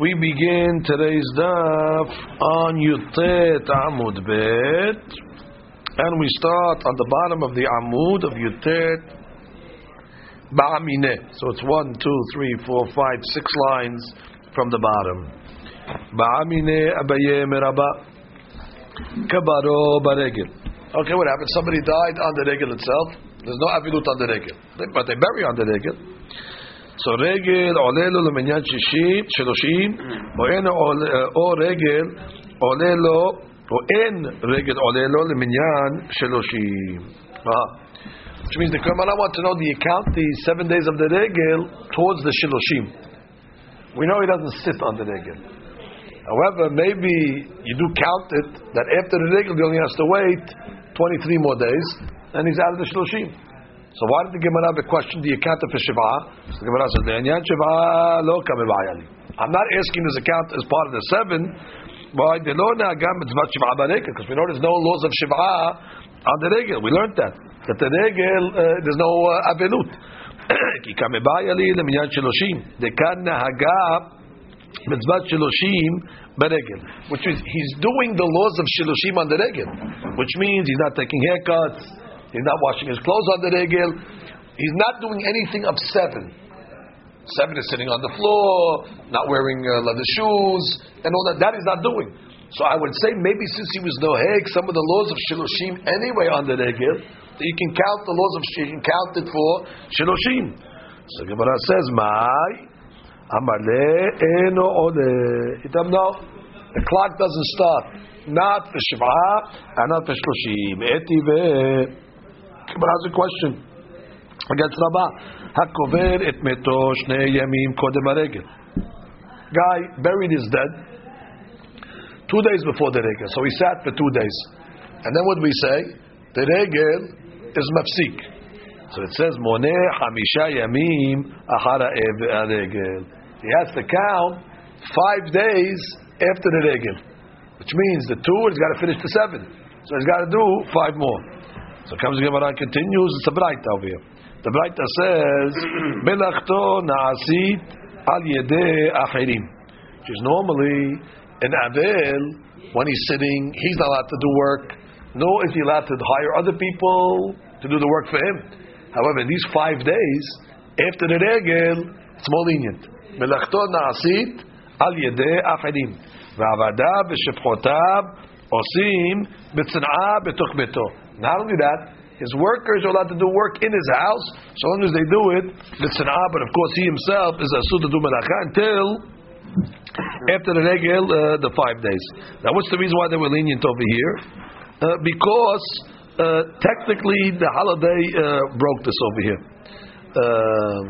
We begin today's daf on Yutet Amud Bet, and we start on the bottom of the Amud of Yutet Ba'amine. So it's one, two, three, four, five, six lines from the bottom. Ba'amine Abaye Meraba Kabaro Baregel. Okay, what happened? Somebody died on the regel itself. There's no avilut on the regel, but they bury on the regel. So regel עולה לו למניין שישים, שלושים, או אין או רגל עולה לו, או אין רגל עולה לו למניין שלושים. Which means the Gemara want to know do you count the seven days of the regel towards the shiloshim? We know he doesn't sit on the regel. However, maybe you do count it that after the regel he only has to wait 23 more days, and he's out of the shloshim. So why did the Gemara have a question? Do you count it for shiva? So the Gemara says, "Le'anyan shiva lo I'm not asking this account as part of the seven. Why? Because we know there's no laws of shiva on the regel. We learned that that the regel uh, there's no uh, avelut. כי כמבעיה לי למניין שלושים, דכאן נהגה mitzvah shiloshim beregel, which is he's doing the laws of shiloshim on the regel, which means he's not taking haircuts, he's not washing his clothes on the regel, he's not doing anything of seven. Seven is sitting on the floor, not wearing uh, leather shoes, and all that. That he's not doing. So I would say maybe since he was noheg, some of the laws of shiloshim anyway on the regel, you can count the laws of you can count it for shiloshim. So Gemara says, "My." Amale eno ole. Itam no. The clock doesn't start. Not for Shiva and not for Shloshim. Eti ve. But has a question against Rabbah. Hakover et meto shnei yamim kodem haregel. Guy buried his dead two days before the regel. So he sat for two days. And then what we say? The regel is mafsik. So it says, Moneh Hamisha Yamim Ahara Regel. He has to count five days after the Regel. Which means the two, he's got to finish the seven. So he's got to do five more. So comes the Gemara continues, it's a bright over here. The bright says, Melachto Na'asit Al Yedeh Achirim. Which is normally an Avel, when he's sitting, he's not allowed to do work, nor is he allowed to hire other people to do the work for him. However, these five days after the regel, it's more lenient. מלאכתו נעשית על ידי אחדים, והעבדה ושפחותיו עושים בצנעה בתוך ביתו. Not only that, his workers are allowed to do work in his house, so long as they do it b'tzanah. But of course, he himself is asur to do melacha until after the regel, uh, the five days. Now, what's the reason why they were lenient over here? Uh, because uh, technically the holiday uh, broke this over here. Um,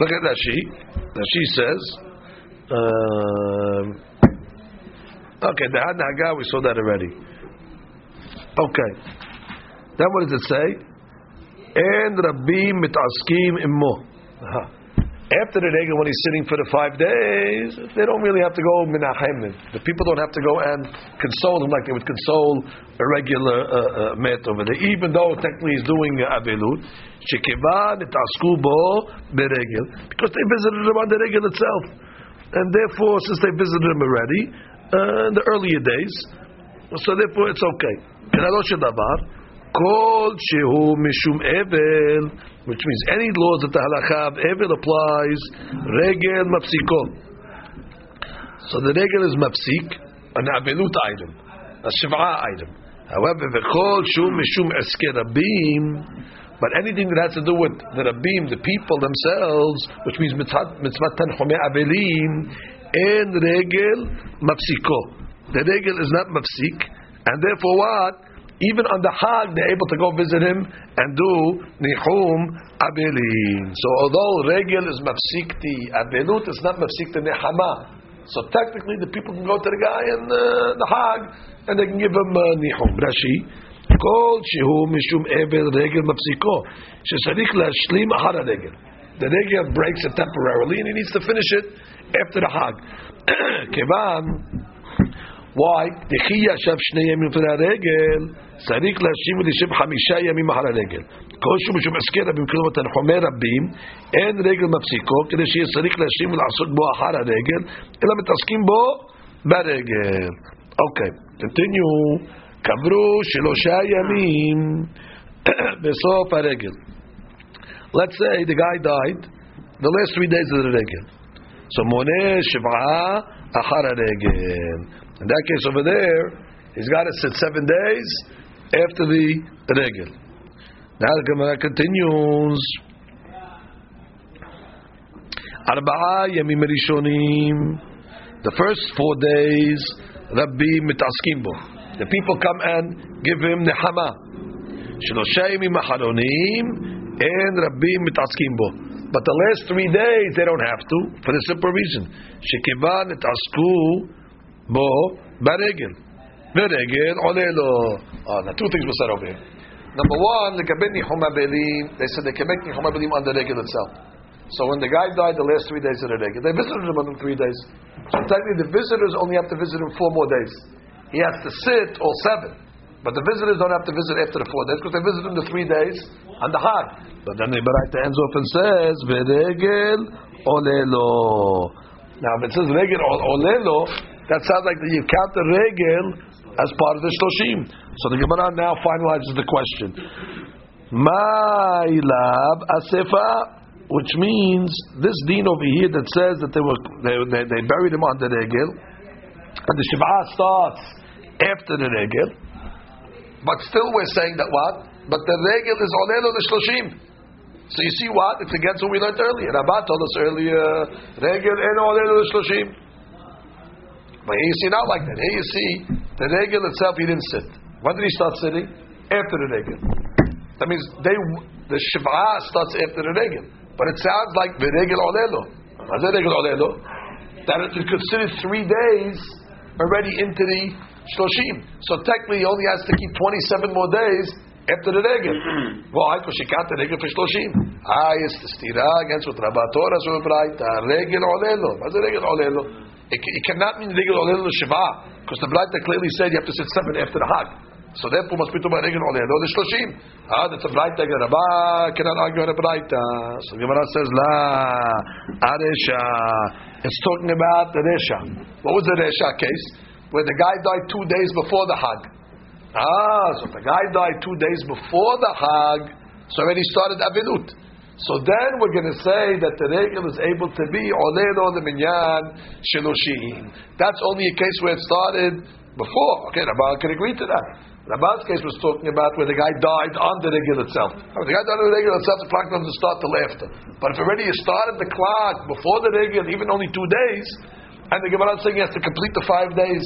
look at that she. That she says. Um, okay, the Had Naga, we saw that already. Okay. Then what does it say? And Rabbi mitaskim immo. After the regel, when he's sitting for the five days, they don't really have to go minachem. The people don't have to go and console him like they would console a regular uh, uh, met over there, even though technically he's doing uh, avilut. Shekivan itasku bo beregel because they visited him on the regel itself, and therefore, since they visited him already uh, in the earlier days, so therefore it's okay. Kol shehu mishum evel, which means any laws that the halacha of evel applies, regel mapsiko. So the regel is mapsik, an avelut item, a shiv'a item. However, v'kol shehu mishum eske rabim, but anything that has to do with the rabim, the people themselves, which means mitzvah tanchome avelim, and regel mapsiko. The regel is not mapsik, and therefore what? even on the Hag, they're able to go visit him and do Nihum Abelin. So although Regel is Mafsikti Abelut, it's not Mafsikti Nehama. So technically the people can go to the guy in uh, the Hag and they can give him uh, Nihum. Rashi. כל שהוא משום אבל רגל מפסיקו, שצריך להשלים אחר הרגל. The regel breaks it temporarily and he needs to finish it after the Hag. כיוון Why? דכי ישב שני ימים לפני הרגל, צריך להשיב ולשב חמישה ימים אחר הרגל. כל שהוא משום הסכם רבים כלומר תנחומי רבים, אין רגל מפסיקו, כדי שיהיה צריך להשיב ולעסוק בו אחר הרגל, אלא מתעסקים בו ברגל. אוקיי, continue. קברו שלושה ימים בסוף הרגל. Let's say the guy died the last three days of the רגל. So מונה שבעה אחר הרגל. In that case over there, he's got to sit seven days after the regel. Now the Gemara continues. The first four days, Rabbi mitaskim bo. The people come and give him nehama. Shlosha and Rabbi mitaskim bo. But the last three days they don't have to for the simple reason. Shekivan itasku bo baregel. Baregel olelo. Oh, ah, now two things were said over here. Number one, the belim. They said they can make on the regel itself. So when the guy died the last three days of the regel, they visited him on three days. So technically, the visitors only have to visit him four more days. He has to sit all seven. But the visitors don't have to visit after the four days because they visit him the three days on the Hag. But then they the ends off and says, Veregel olelo. Now, if it says regel olelo, that sounds like you count the regel as part of the shloshim. So the Gemara now finalizes the question. Ma'ilab asefa, which means this deen over here that says that they were they, they, they buried him on the regel, and the shiva starts after the regel. But still, we're saying that what? But the regel is olelo the shloshim. So you see what? It's against what we learned earlier. Rabbah told us earlier, regel en the shloshim. But here you see not like that. Here you see the regel itself he didn't sit. When did he start sitting? After the regel. That means they the shiva starts after the regel. But it sounds like the regel olelo. The regel olelo? That it considered three days already into the shloshim. So technically he only has to keep 27 more days after the regel. Why? Because she can't the regel for shloshim. Ah, yes, the stira against what Rabbi Torah so bright. Regel olelo. What's the regel olelo? It, it cannot mean regel olel shiva because the Braita clearly said you have to sit seven after the Hag. So therefore must be talking about regel olel the shloshim. Ah, that's a Braita. Rabba cannot argue on a Braita. So Gemara says la aresha. It's talking about the resha. What was the resha case? Where the guy died two days before the Hag. Ah, so the guy died two days before the Hag, so already started avilut. So then we're going to say that the regel is able to be olelo Minyan shiloshim. That's only a case where it started before. Okay, Rabban can agree to that. Rabban's case was talking about where the guy died on the regel itself. If the guy died on the regel itself, the clock doesn't start till after. But if already you started the clock before the regel, even only two days, and the Gemara is saying he has to complete the five days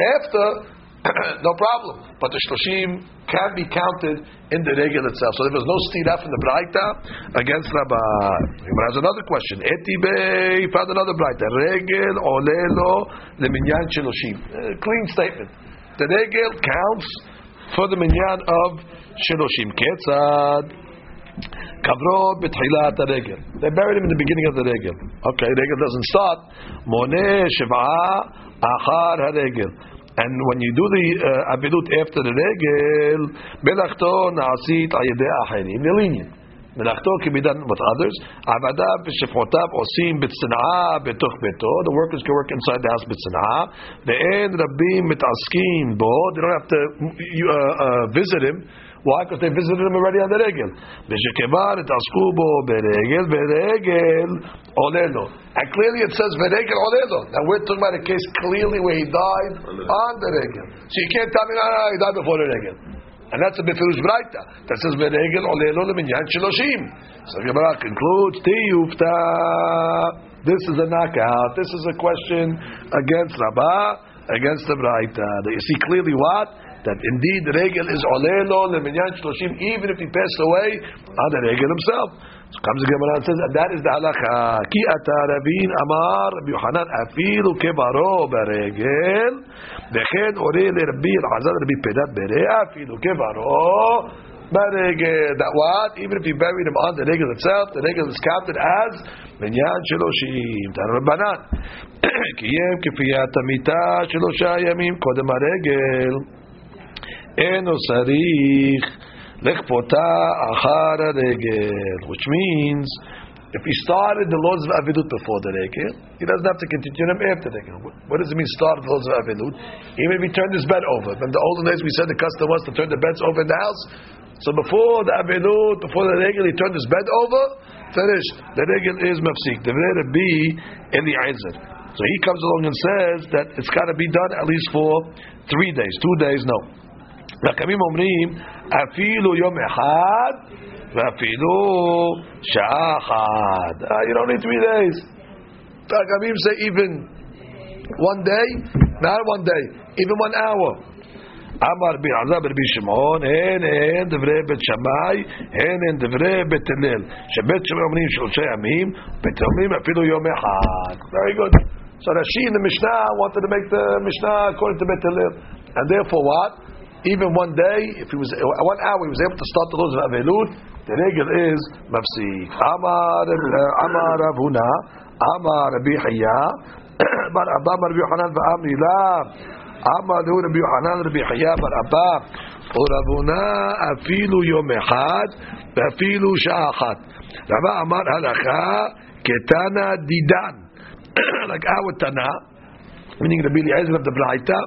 after, no problem. But the shloshim can be counted in the regel itself. So there was no stira from the Braita against Rabbi. He has another question. Etibe, found another Braita. Regel olelo leminyan shloshim. Uh, clean statement. The regel counts for the minyan of shloshim. Ketzad. Kavro betchilat regel. They buried him in the beginning of the regel. Okay, regel doesn't start. Moneh shiv'a achar ha-regel. And when you do the uh, avilut after the regel, melachto naasit ayedei acherim. They're lenient. מלאכתו can be done with others. עבדיו ושפחותיו עושים בצנעה בתוך ביתו. The workers can work inside the house בצנעה. ואין רבים מתעסקים בו. They don't have to uh, uh, visit him. Why? Because they visited him already on the regel. V'shekemar et askubo beregel beregel olelo. And clearly it says beregel olelo. Now we're talking about a case clearly where he died on the regel. So you can't tell me, no, no, he died before the regel. And that's a befirush braita that says beregel olelo leminyan shiloshim. So Gemara concludes tiyufta. This is a knockout. This is a question against Rabbah, against the braita. You see clearly what that indeed regel is olelo leminyan shloshim, even if he passed away on the regel himself. So comes the Gemara and says, and that is the halacha. Ki ata rabin amar Rabbi Yohanan afilu kebaro beregel, וכן עולה לרבי אלעזר רבי פדת ברי, אפילו כברו Baregel. That what? Even if you buried him on the regel itself, the regel is counted as minyan sheloshim. Tanur קיים כפיית המיטה שלושה ימים קודם הרגל. Eno sarich lechpota achara regel, which means if he started the laws of avidut before the regel, he doesn't have to continue them after the regel. What does it mean? Start the laws of avidut? Even if he turned his bed over. From the olden days, we said the custom was to turn the beds over in the house. So before the avidut, before the regel, he turned his bed over. Finished. The regel is mafsik. The regel be in the aizer. So he comes along and says that it's got to be done at least for three days. Two days, no. חכמים אומרים, אפילו יום אחד ואפילו שעה אחת. You don't need three days. חכמים say even one day, not one day, even one hour. אמר רבי עזה ברבי שמעון, הן הן דברי בית שמאי, הן הן דברי בית הלל. שבית שמאי אומרים שלושה ימים, בית אומרים אפילו יום אחד. Very good. So Rashi in the Mishnah wanted to make the Mishnah according to Beit Hillel. And therefore what? Even one day, if he was one hour, he was able to start the laws of Avilut, the regel is mafsik. Amar Amar Avuna, Amar Rabbi Chaya, Bar Abba Bar Rabbi Yohanan v'Amri La, Amar Hu Rabbi Yohanan Rabbi Chaya Bar Abba, ורבונה אפילו יום אחד ואפילו שעה אחת. רבה אמר הלכה כתנא דידן like our Tana, meaning Rabbi Eliezer of the Braita,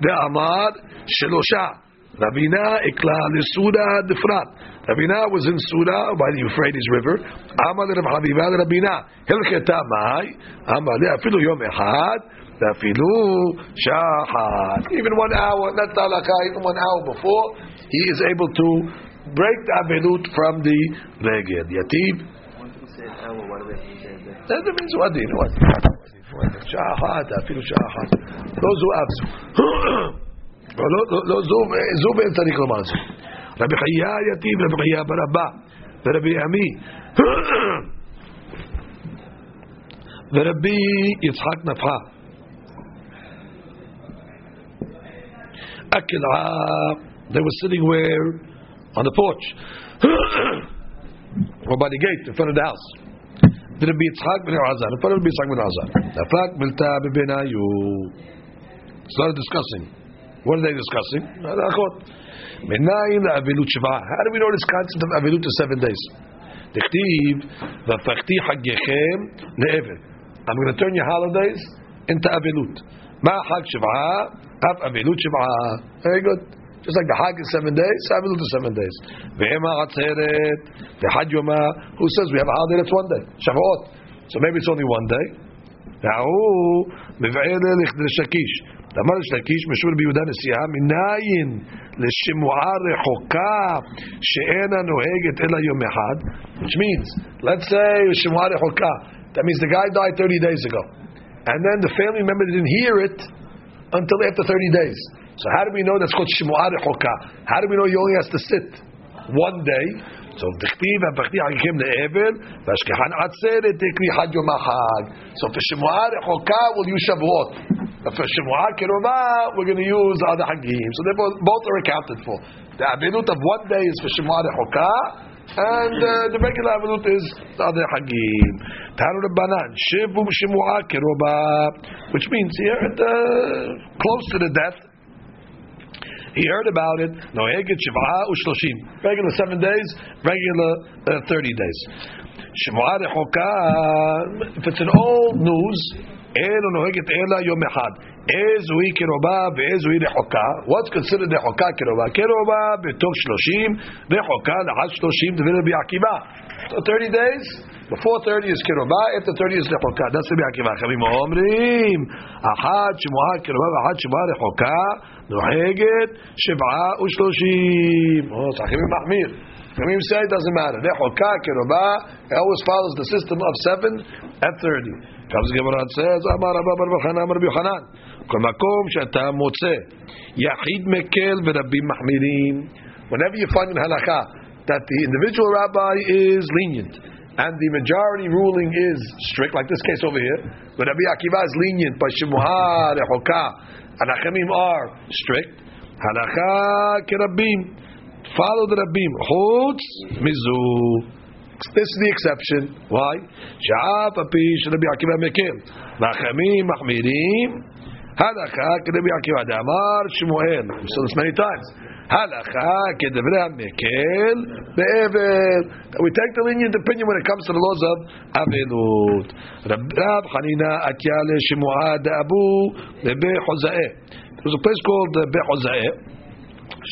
the Amar Shelosha. Ravina ikla l'sura defrat. Ravina was in Sura by the Euphrates River. Amar Rav Haviva Ravina hilcheta mai. Amar afilu yom. Afilu shahad. Even one hour, not talaka, even one hour before, he is able to break the avilut from the neged. yatib. That means wadin. Shahad. Afilu shahad. Those who absent. שעה אחת. לא זו אף זו. לא זו ואין צריך לומר את זה. רבי חייא יתיב, רבי חייא ברבה, ורבי עמי, ורבי יצחק נפחה. אקלעה, they were sitting where? On the porch. or by the gate in front of the house. Rabbi Yitzchak ben Elazar. In front of Rabbi Yitzchak ben Elazar. Nafak milta bebenayu. Started discussing. What are they discussing? How do we know this concept of avilut is seven days? I'm going to turn your holidays into avilut. Ma hag shiva, have avilut shiva. Very good. Just like the Hag is seven days, Avilut is seven days. Ve'ema atzeret, the Hag Yoma, who says we have a holiday that's one day, Shavuot. So maybe it's only one day. Now, Shakish. מבער לשקיש. אמר לשקיש משול ביהודה נשיאה מניין לשמועה רחוקה שאינה נוהגת אלא יום אחד which means let's say שמועה רחוקה that means the guy died 30 days ago and then the family member didn't hear it until after 30 days so how do we know that's called Shmu'ah Rechoka? How do we know he only has to sit one day? So Dichtiv and Bachti Hagikim Le'evel, Vashkehan Atzeret Tekri Had Yom So for Shmu'ah Rechoka we'll use Shavuot. We're going to use other Hagim. So they both, both are accounted for. The Avinut of one day is for Shmu'ah Rechoka, and uh, the regular Avinut is the other Hagim. Tanu Rabbanan, Shivu Keroba, which means here at the, close to the death, he heard about it. No. Regular seven days, regular uh, thirty days. If it's an old news, Elo Noeged Ela Yom Echad. Ezui Keroba ve'ezui Rechoka. What's considered Rechoka Keroba? Keroba betov Shloshim. Rechoka la'ad Shloshim. Devil Akiva. So thirty days. Before 30 is Kiruba, after 30 is Rechoka. That's Rabbi Akiva. Chavim אומרים, אחת שמועה קרובה ואחת שמועה רחוקה, נוהגת שבעה ושלושים. Oh, it's Chavim מחמיר. Tamim say it doesn't matter. Therefore, ka it always follows the system of seven and thirty. Comes Gemara says, "Amar Rabba Bar Bchanan, Amar Rabbi Yochanan, kol makom shata motze yachid mekel v'rabim mahmirim." Whenever you find in halacha that the individual rabbi is lenient and the majority ruling is strict, like this case over here, but Rabbi Akiva is lenient, but Shemuha, Rechoka, and Achemim are strict. Halacha kerabim follow the Rabbim. Chutz mizu. This is the exception. Why? Damar Shmuel. We've said this many times. We take the lenient opinion when it comes to the laws of. Rab Chanina akyale Shmuel da'abu lebe Hozaeh. There was a place called Hozaeh.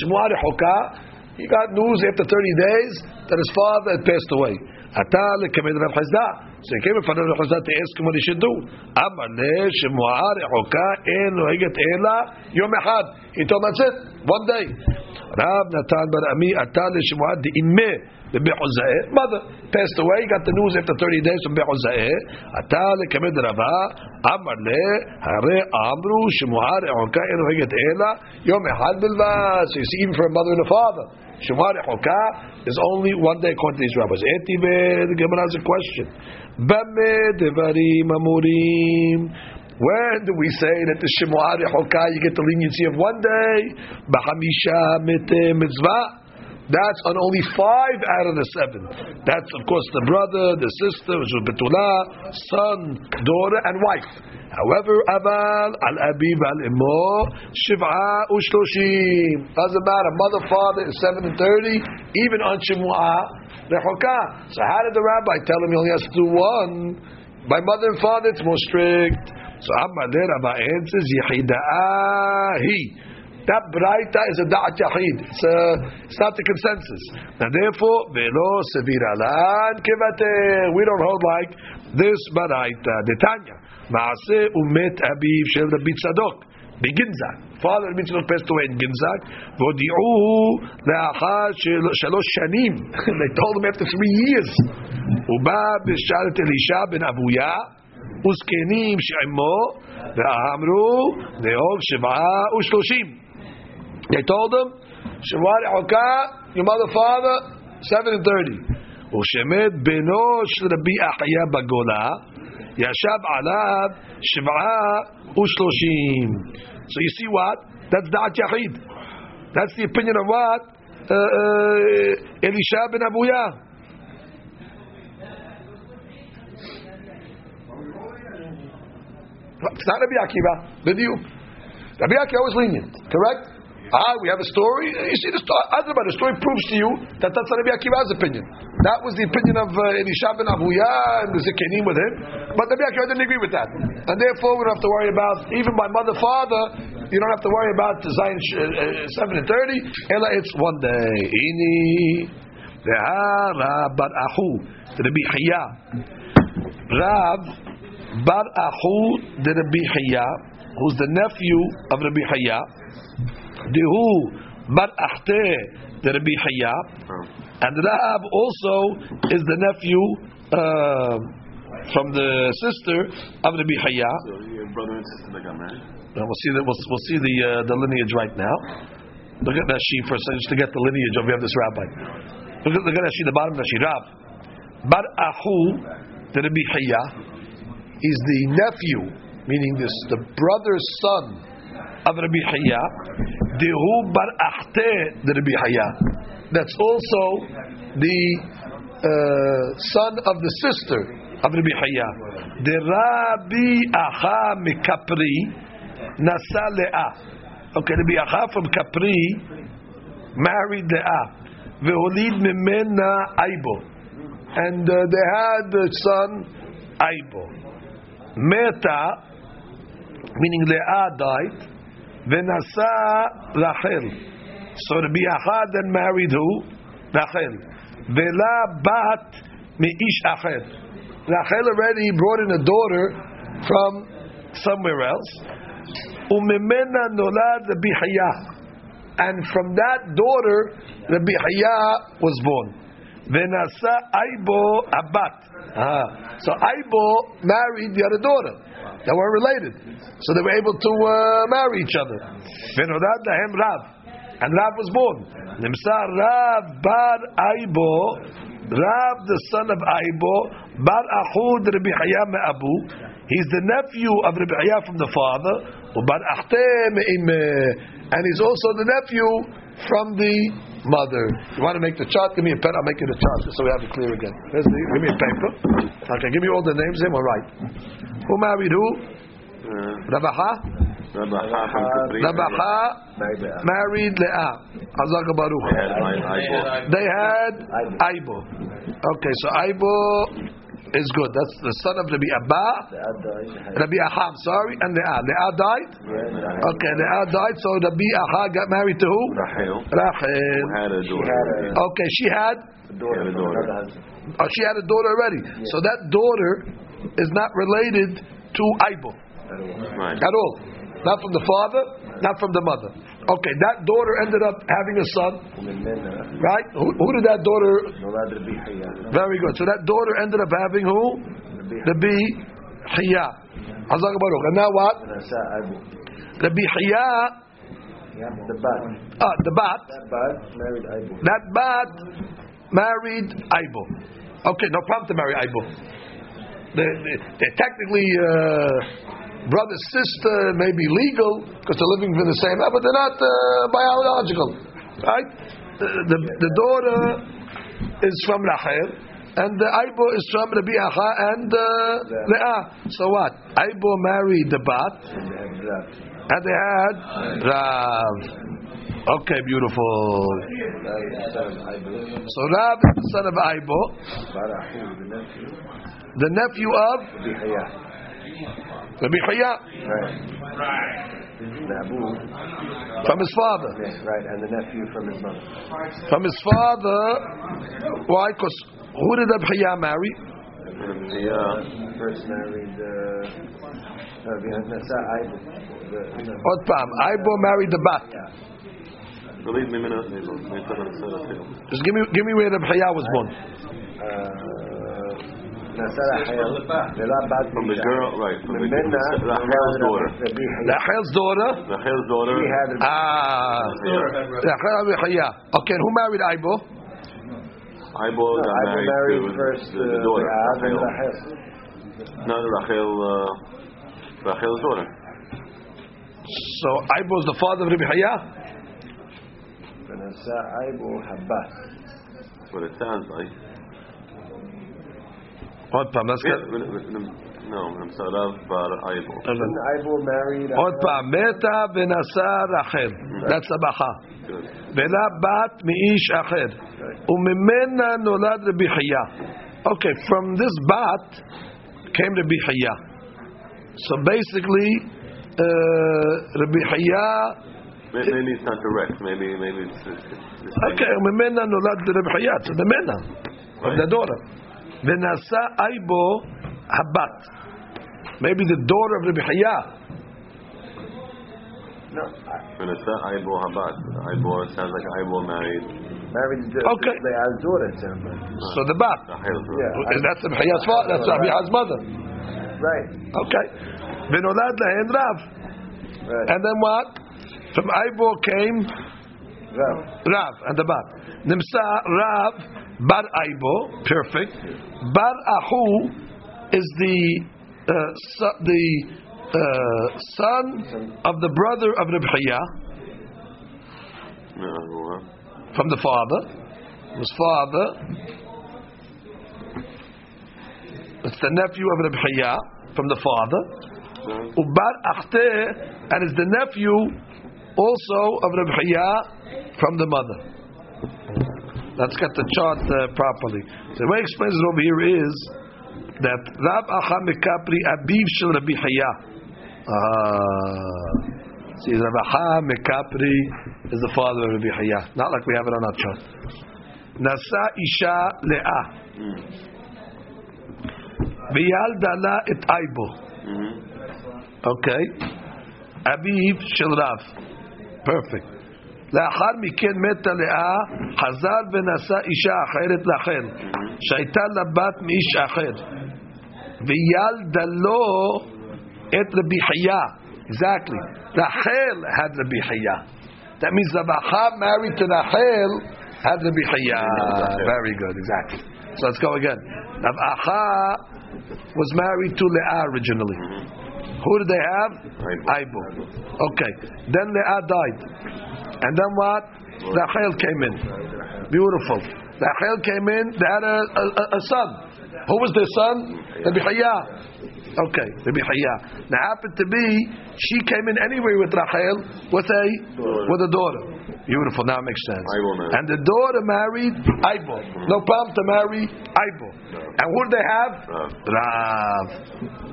Shmuel Hoka. He got news after 30 days that his father had passed away. Atal Rav Chazda. So he came in front of Rav Chazda to ask him what he should do. Yom. He told him that's it, one day. Rab Natan bar Ami atal le shemu'a de'imeh Be'Hozae. Mother passed away, got the news after 30 days from Be'Hozae. Atal lekemed Rava. Amar le hare amru shemu'a rechoka en noheget ela yom echad bilvad. So you see, even for a mother and a father. Shemar Hoka is only one day according to these rabbis. Etive, the Gemara has a question. Bame devarim amurim. When do we say that the Shemar Hoka you get the leniency of one day? Bahamisha mitzvah. That's on only five out of the seven. That's of course the brother, the sister, which was betulah, son, daughter, and wife. However, aval al abiv al imo shiv'a ushloshim. Doesn't matter. Mother, father is seven and thirty. Even on shemua rechoka. So how did the rabbi tell him he only has to do one? By mother and father, it's more strict. So Amma Rabbi answers yihidahi. That braita is a da'at yahid. It's, uh, it's not the consensus. And therefore, velo sevir alan kevate. We don't hold like this braita. Detanya. Maase umet abiv shel Rabbi Tzadok. בגנזק. Father Rabbi Tzadok passed away in Ginzak. והודיעו לאחר שלוש שנים. They told him after three years. ובא בשאלת אלישע בן אבויה. וזקנים שעמו, ואמרו, נהוג שבעה ושלושים. They told him, Shemar Hoka, your mother, father, 7 and 30. ושמד בנו של רבי אחיה בגולה, ישב עליו שבעה ושלושים. So you see what? That's Da'at Yahid. That's the opinion of what? Uh, uh, Elisha ben Abuya. It's not Rabbi Akiva. Did you? Rabbi Akiva was lenient, correct? Ah, we have a story. You see, the story, the story proves to you that that's Rabbi Akiva's opinion. That was the opinion of uh, Elisha ben Abuya and the Zikenim with him. But Rabbi Akiva didn't agree with that. And therefore, we don't have to worry about, even by mother, father, you don't have to worry about Zion uh, 7 and 30. Ella, it's one day. Ini. Bar Ahu. Rabbi Hiya. Rav bar Ahu, the Rabbi Hiya, who's the nephew of Rabbi Hiya. Dehu bar Achte, the Rabbi Hiya. And Rab also is the nephew uh, from the sister of Rabbi Hiya. So your brother and sister that got married? Now we'll see the we'll, we'll see the uh, the lineage right now. Look at that sheet first, just to get the lineage of we have this rabbi. Look at look at that sheet, the bottom sheet. Rab Bar Ahu, the Rabbi Hiya, is the nephew, meaning this the brother's son of Rabbi Hiya. Dehu Bar Achte, the Rabbi Hiya. That's also the uh, son of the sister of Rabbi Hiya. The Rabbi Aha Mikapri. Nasa Le'ah. Okay, Rabbi Acha from Capri married Le'ah. Ve'olid mimena Aibo. And uh, they had the son Aibo. Meta, meaning Le'ah died. Ve'nasa Rachel. So Rabbi Acha then married who? Rachel. Ve'la bat me'ish Acher. Rachel already brought in a daughter from somewhere else. Umemena nolad Rabbi Haya. And from that daughter, Rabbi Haya was born. Venasa Aibo Abat. Ah. So Aibo married the other daughter. They were related. So they were able to uh, marry each other. And Rav was born. Nimsar Rav Bar Aibo. Rav, the son of Aibo. Bar Ahud Rabbi Me'abu. He's the nephew of Rabbi Haya from the father. And he's also the nephew from the mother. You want to make the chart? Give me a pen. I'll make it a chart so we have it clear again. The, give me a paper. Okay, give me all the names. Then we'll write. Who married who? Uh, Rabaha. Rabaha. Rabaha married Leah. They Baruch. They had Aibo. Okay, so Aibo is good. That's the son of Rabbi Abba, Rabbi Aham, sorry, and Leah. Leah died? Okay, Leah died, so Rabbi Aha got married to who? Rahel. Rachel. Had a daughter. Okay, she had, Had a daughter. oh, she had a daughter already. So that daughter is not related to Aibo at all. Not from the father, not from the mother. Okay, that daughter ended up having a son, right? Who, who did that daughter? Very good. So that daughter ended up having who? Rabbi Hiya. Hazak Baruch. And now what? Rabbi Hiya, The bat. ah, the bat, That bat married Aibu. that bat married Aibo. Okay, no problem to marry Aibo. They, they, they're technically uh, brother, sister, maybe legal because they're living in the same house, but they're not uh, biological, right? The, the, the daughter is from Rachel, and the Aibo is from Rabbi Acha and uh, Leah. So what? Aibo married the bat, And they had Rav. and they had Rav. Okay, beautiful. Rav is the son of Aibu. So Rav is the son of Aibo, the nephew. of. Rabbi Chaya, Right. From his father. Right. And the nephew from his mother. From his father, why? Because who did Rabbi Chaya marry? Yeah. First married uh, uh, The- the- Od Pam, Aibo married the bat. Believe me, minute. They don't- they don't understand. Just give me, give me where Rabbi Chaya was born. Uh, Nasa Rahel. The Rabat From the girl, right? From the Minna. Rachel's daughter. Rachel's daughter. Rachel's daughter. He had Ah, Rachel Rabbi Chaya. Okay, and who married Aibo? Aibo got married, married to first the, uh, the daughter, Rachel. Rachel. No, Rachel, uh, Rachel's daughter. So Aibo is the father of Rabbi Chaya. Nasa Aibu Habbat. That's what it sounds like. Od Pam, let's Yeah, get. no, I'm sorry, Rav Bar Aibo. Then Aibu married. עוד פעם, מתה ונשא רחל, לצבחה, Good. ולה בת מאיש אחר, וממנה נולד רבי חייא. Okay, from this bat came Rabbi Chaya. So basically, uh, Rabbi Chaya, Maybe, maybe it's not direct. Maybe, maybe it's, it's, it's the same. okay, וממנה נולד רבי חייא, so the Venasa Aibo Habat. Maybe the daughter of Rabbi Hayah. No. Venasa Aibo Habat. Ibo sounds like Ibo married. Married to okay. Leah's it sounds like. So the Bat. Yeah, that's the father. That's Rabbi mother. Right. Okay. Venolad Lahen Rav. And then what? From ibo came Rav. Rav and the Bat. Nimsa Rav. Bar Aibo, perfect. Bar Ahu is the uh, so- the uh, son of the brother of uh, from the father. His father. It's the nephew of Reb Chaya from the father. Ubar Achte, and is the nephew also of Reb Chaya from the mother. Let's get the chart uh, properly. So the way he explains it over here is that Rab Acha Mekapri Abiv Shel Rabbi Haya. Ah. See, Rab Acha Mekapri is the father of Rabbi Haya. Not like we have it on our chart. Nasa Isha Le'ah. Vial Dala et Aibo. Mm-hmm. Okay. Abiv Shel Rav. Perfect. לאחר מכן מתה לאה, חזר ונשא אישה אחרת לכן, שהייתה לה בת מאיש אחר. וילדה לו את רבי חייא. Exactly. Rachel had Rabbi Chaya. That means Rabacha married to Rachel had Rabbi Chaya. Very good, exactly. So let's go again. Rabacha was married to Leah originally. Who did they have? Aibo. Aibo. Okay. Then Leah died. And then what? Rachel came in. Beautiful. Rachel came in. They had a, a, a son. Who was their son? Rabbi Chaya. Okay, Rabbi Chaya. Now happened to be she came in anyway with Rachel with a with a daughter. Beautiful. Now it makes sense. And the daughter married Aibo. No problem to marry Aibo. And who did they have? Rav. Rav.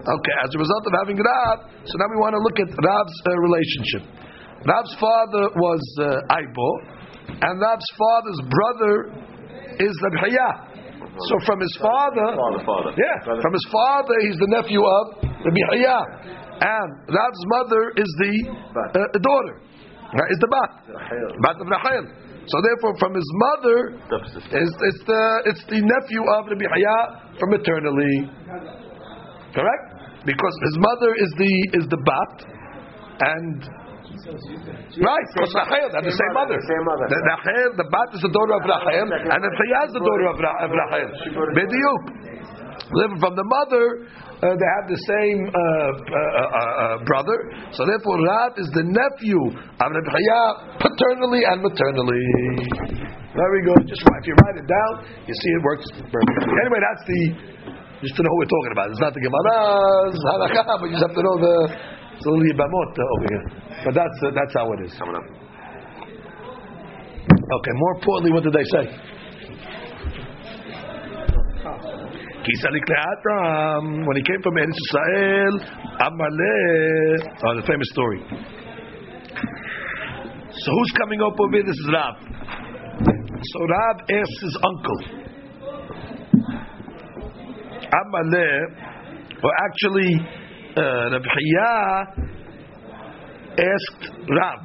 Okay, as a result of having Rav, so now we want to look at Rav's uh, relationship. Rav's father was uh, Aibo, and Rav's father's brother is Rabbi Chaya. So from his father, Father, father. yeah, from his father, he's the nephew of Rabbi Chaya, and Rav's mother is the uh, daughter, right, is the bat, bat of Rachel. So therefore, from his mother, it's, it's the it's the nephew of Rabbi Haya from eternally, Correct? Because his mother is the is the bat, and right, because Rachel they're the same mother. Same mother. The, Rachel, the bat is the daughter of Rachel, and the Chaya is the daughter of, Ra- of Rachel. Bediuk. Living from the mother, uh, they have the same uh, uh, uh, uh, brother. So therefore, Rav is the nephew of Rabbi Chaya paternally and maternally. Very good. Just write- if you write it down, you see it works perfectly. Anyway, that's the just to know who we're talking about. It's not the Gemara's halakha, but you just have to know the it's a little yibamot uh, over here. But that's uh, that's how it is. Coming up. Okay. More importantly, what did they say? When he came from Eretz Israel, Amaleh, oh, the famous story. So who's coming up over here? This is Rab. So Rab asks his uncle, Amaleh, or actually, uh, Rabbi Chaya asked Rab,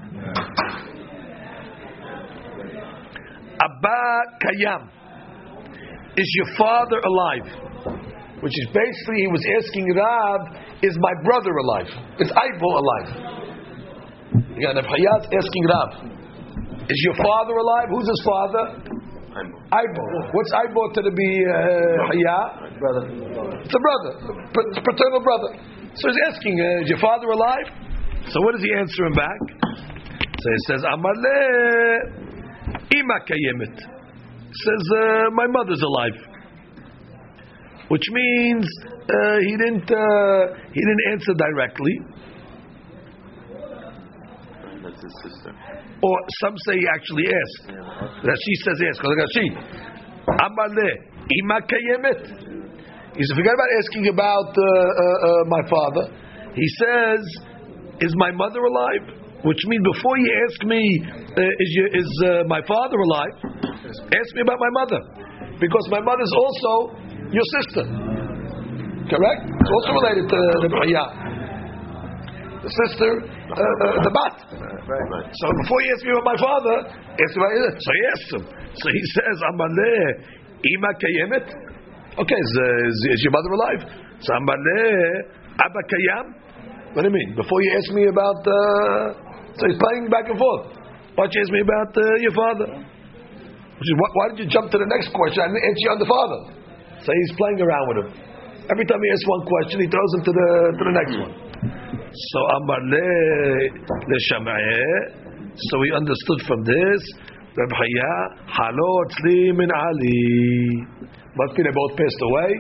Abba Kayam, is your father alive? Which is basically, he was asking Rab, is my brother alive? Is Aibo alive? Again, if Hayat's asking Rab, is your father alive? Who's his father? I'm Aibo. What's Aibo to be uh? Brother. It's a brother, it's paternal brother. So he's asking, uh, is your father alive? So what does he answer him back? So he says, Amaleh ima kayemet. Says, uh, my mother's alive. Which means uh, he didn't uh, he didn't answer directly, That's his sister. or some say he actually asked. That she says yes, because look at she. Amaleh ima kayemet. He said, forget about asking about uh, uh, uh, my father. He says, is my mother alive? Which means before you ask me, uh, is, your, is uh, my father alive? Ask me about my mother. Because my mother is also your sister. Correct? It's also related to the B'chaya. The sister, uh, uh, the bat. Right. So before you ask me about my father, ask me about so he asked him. So he says, Amaleh, Ima Kayemet. Okay, is, uh, is, your mother alive? So Amaleh, Abba Kayam. What do you mean? Before you ask me about, uh, so he's playing back and forth. Why don't you ask me about uh, your father? Why, why did you jump to the next question? and answer you on the father. So he's playing around with him. Every time he asks one question, he throws him to the to the next one. So Amar. So we understood from this. Reb Chaya halo tzli min Ali Must be they both passed away.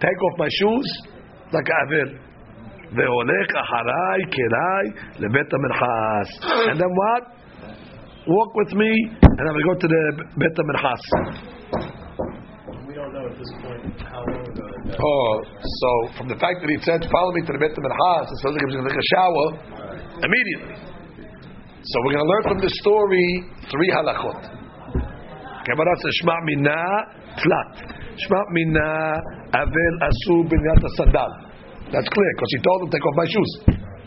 Take off my shoes like Avil. והולך אחריי כדאי לבית המרחס. And then what? Walk with me, and I'm going to go to the בית המרחס. We don't know at this point how long ago that Oh, so from the fact that he said, "Follow me to the Beit Minchas," it sounds like he was going to take a shower immediately. So we're going to learn from this story three halachot. Gemara says, "Shma mina tlat, shma mina avel asu binyat sandal." That's clear because he told him take off my shoes.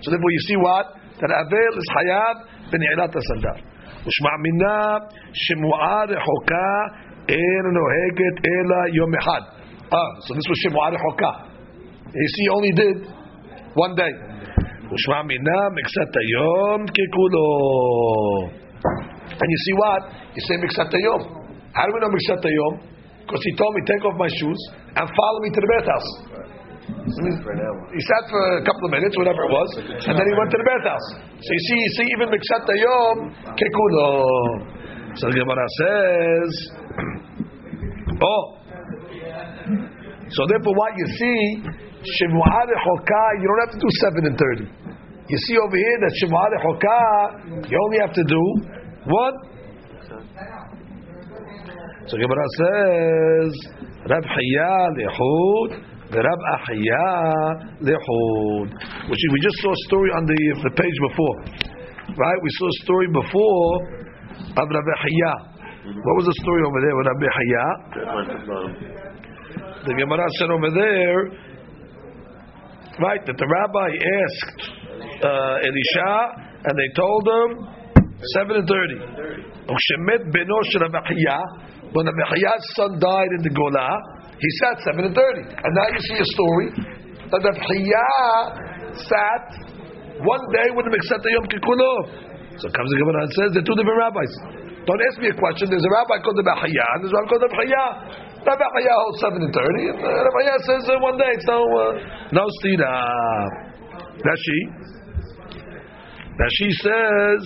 So therefore, you see what that avel is hayab binyat sandal. ושמע מינה שמועה רחוקה אין נוהגת אלא יום אחד. Ah, so this was שמועה רחוקה. You see, he only did one day. ושמע מינה מקצת היום ככולו. And you see what? You say מקצת היום. How do we know מקצת היום? Because he told me take off my shoes and follow me to the bathhouse. He sat for a couple of minutes, whatever it was, and then he went to the bathhouse. So you see, you see, even Miksat Yom Kekulo. So the Gemara says, oh. So therefore, what you see, Shivua Rechoka, you don't have to do seven and thirty. You see over here that Shivua Rechoka, you only have to do what? So Gemara says, Rab Hiya lechud, Rab Achaya lechud. Which we just saw a story on the, the page before. Right? We saw a story before of Rab Hiya. What was the story over there with Rab Hiya? The Gemara said over there, right, that the rabbi asked uh, Elisha, and they told him, 7 and 30. When the Mechaya's son died in the Gola, he sat seven and thirty. And now you see a story that the Mechayah sat one day with the Mechsata Yom Kikunov. So comes the Gemara and says they're two different rabbis. Don't ask me a question. There's a rabbi called the Mechayah and there's a rabbi called the Mechayah. The Mechayah holds seven and thirty. And the Mechayah says uh, one day it's no uh, no stira. That's she. That she says.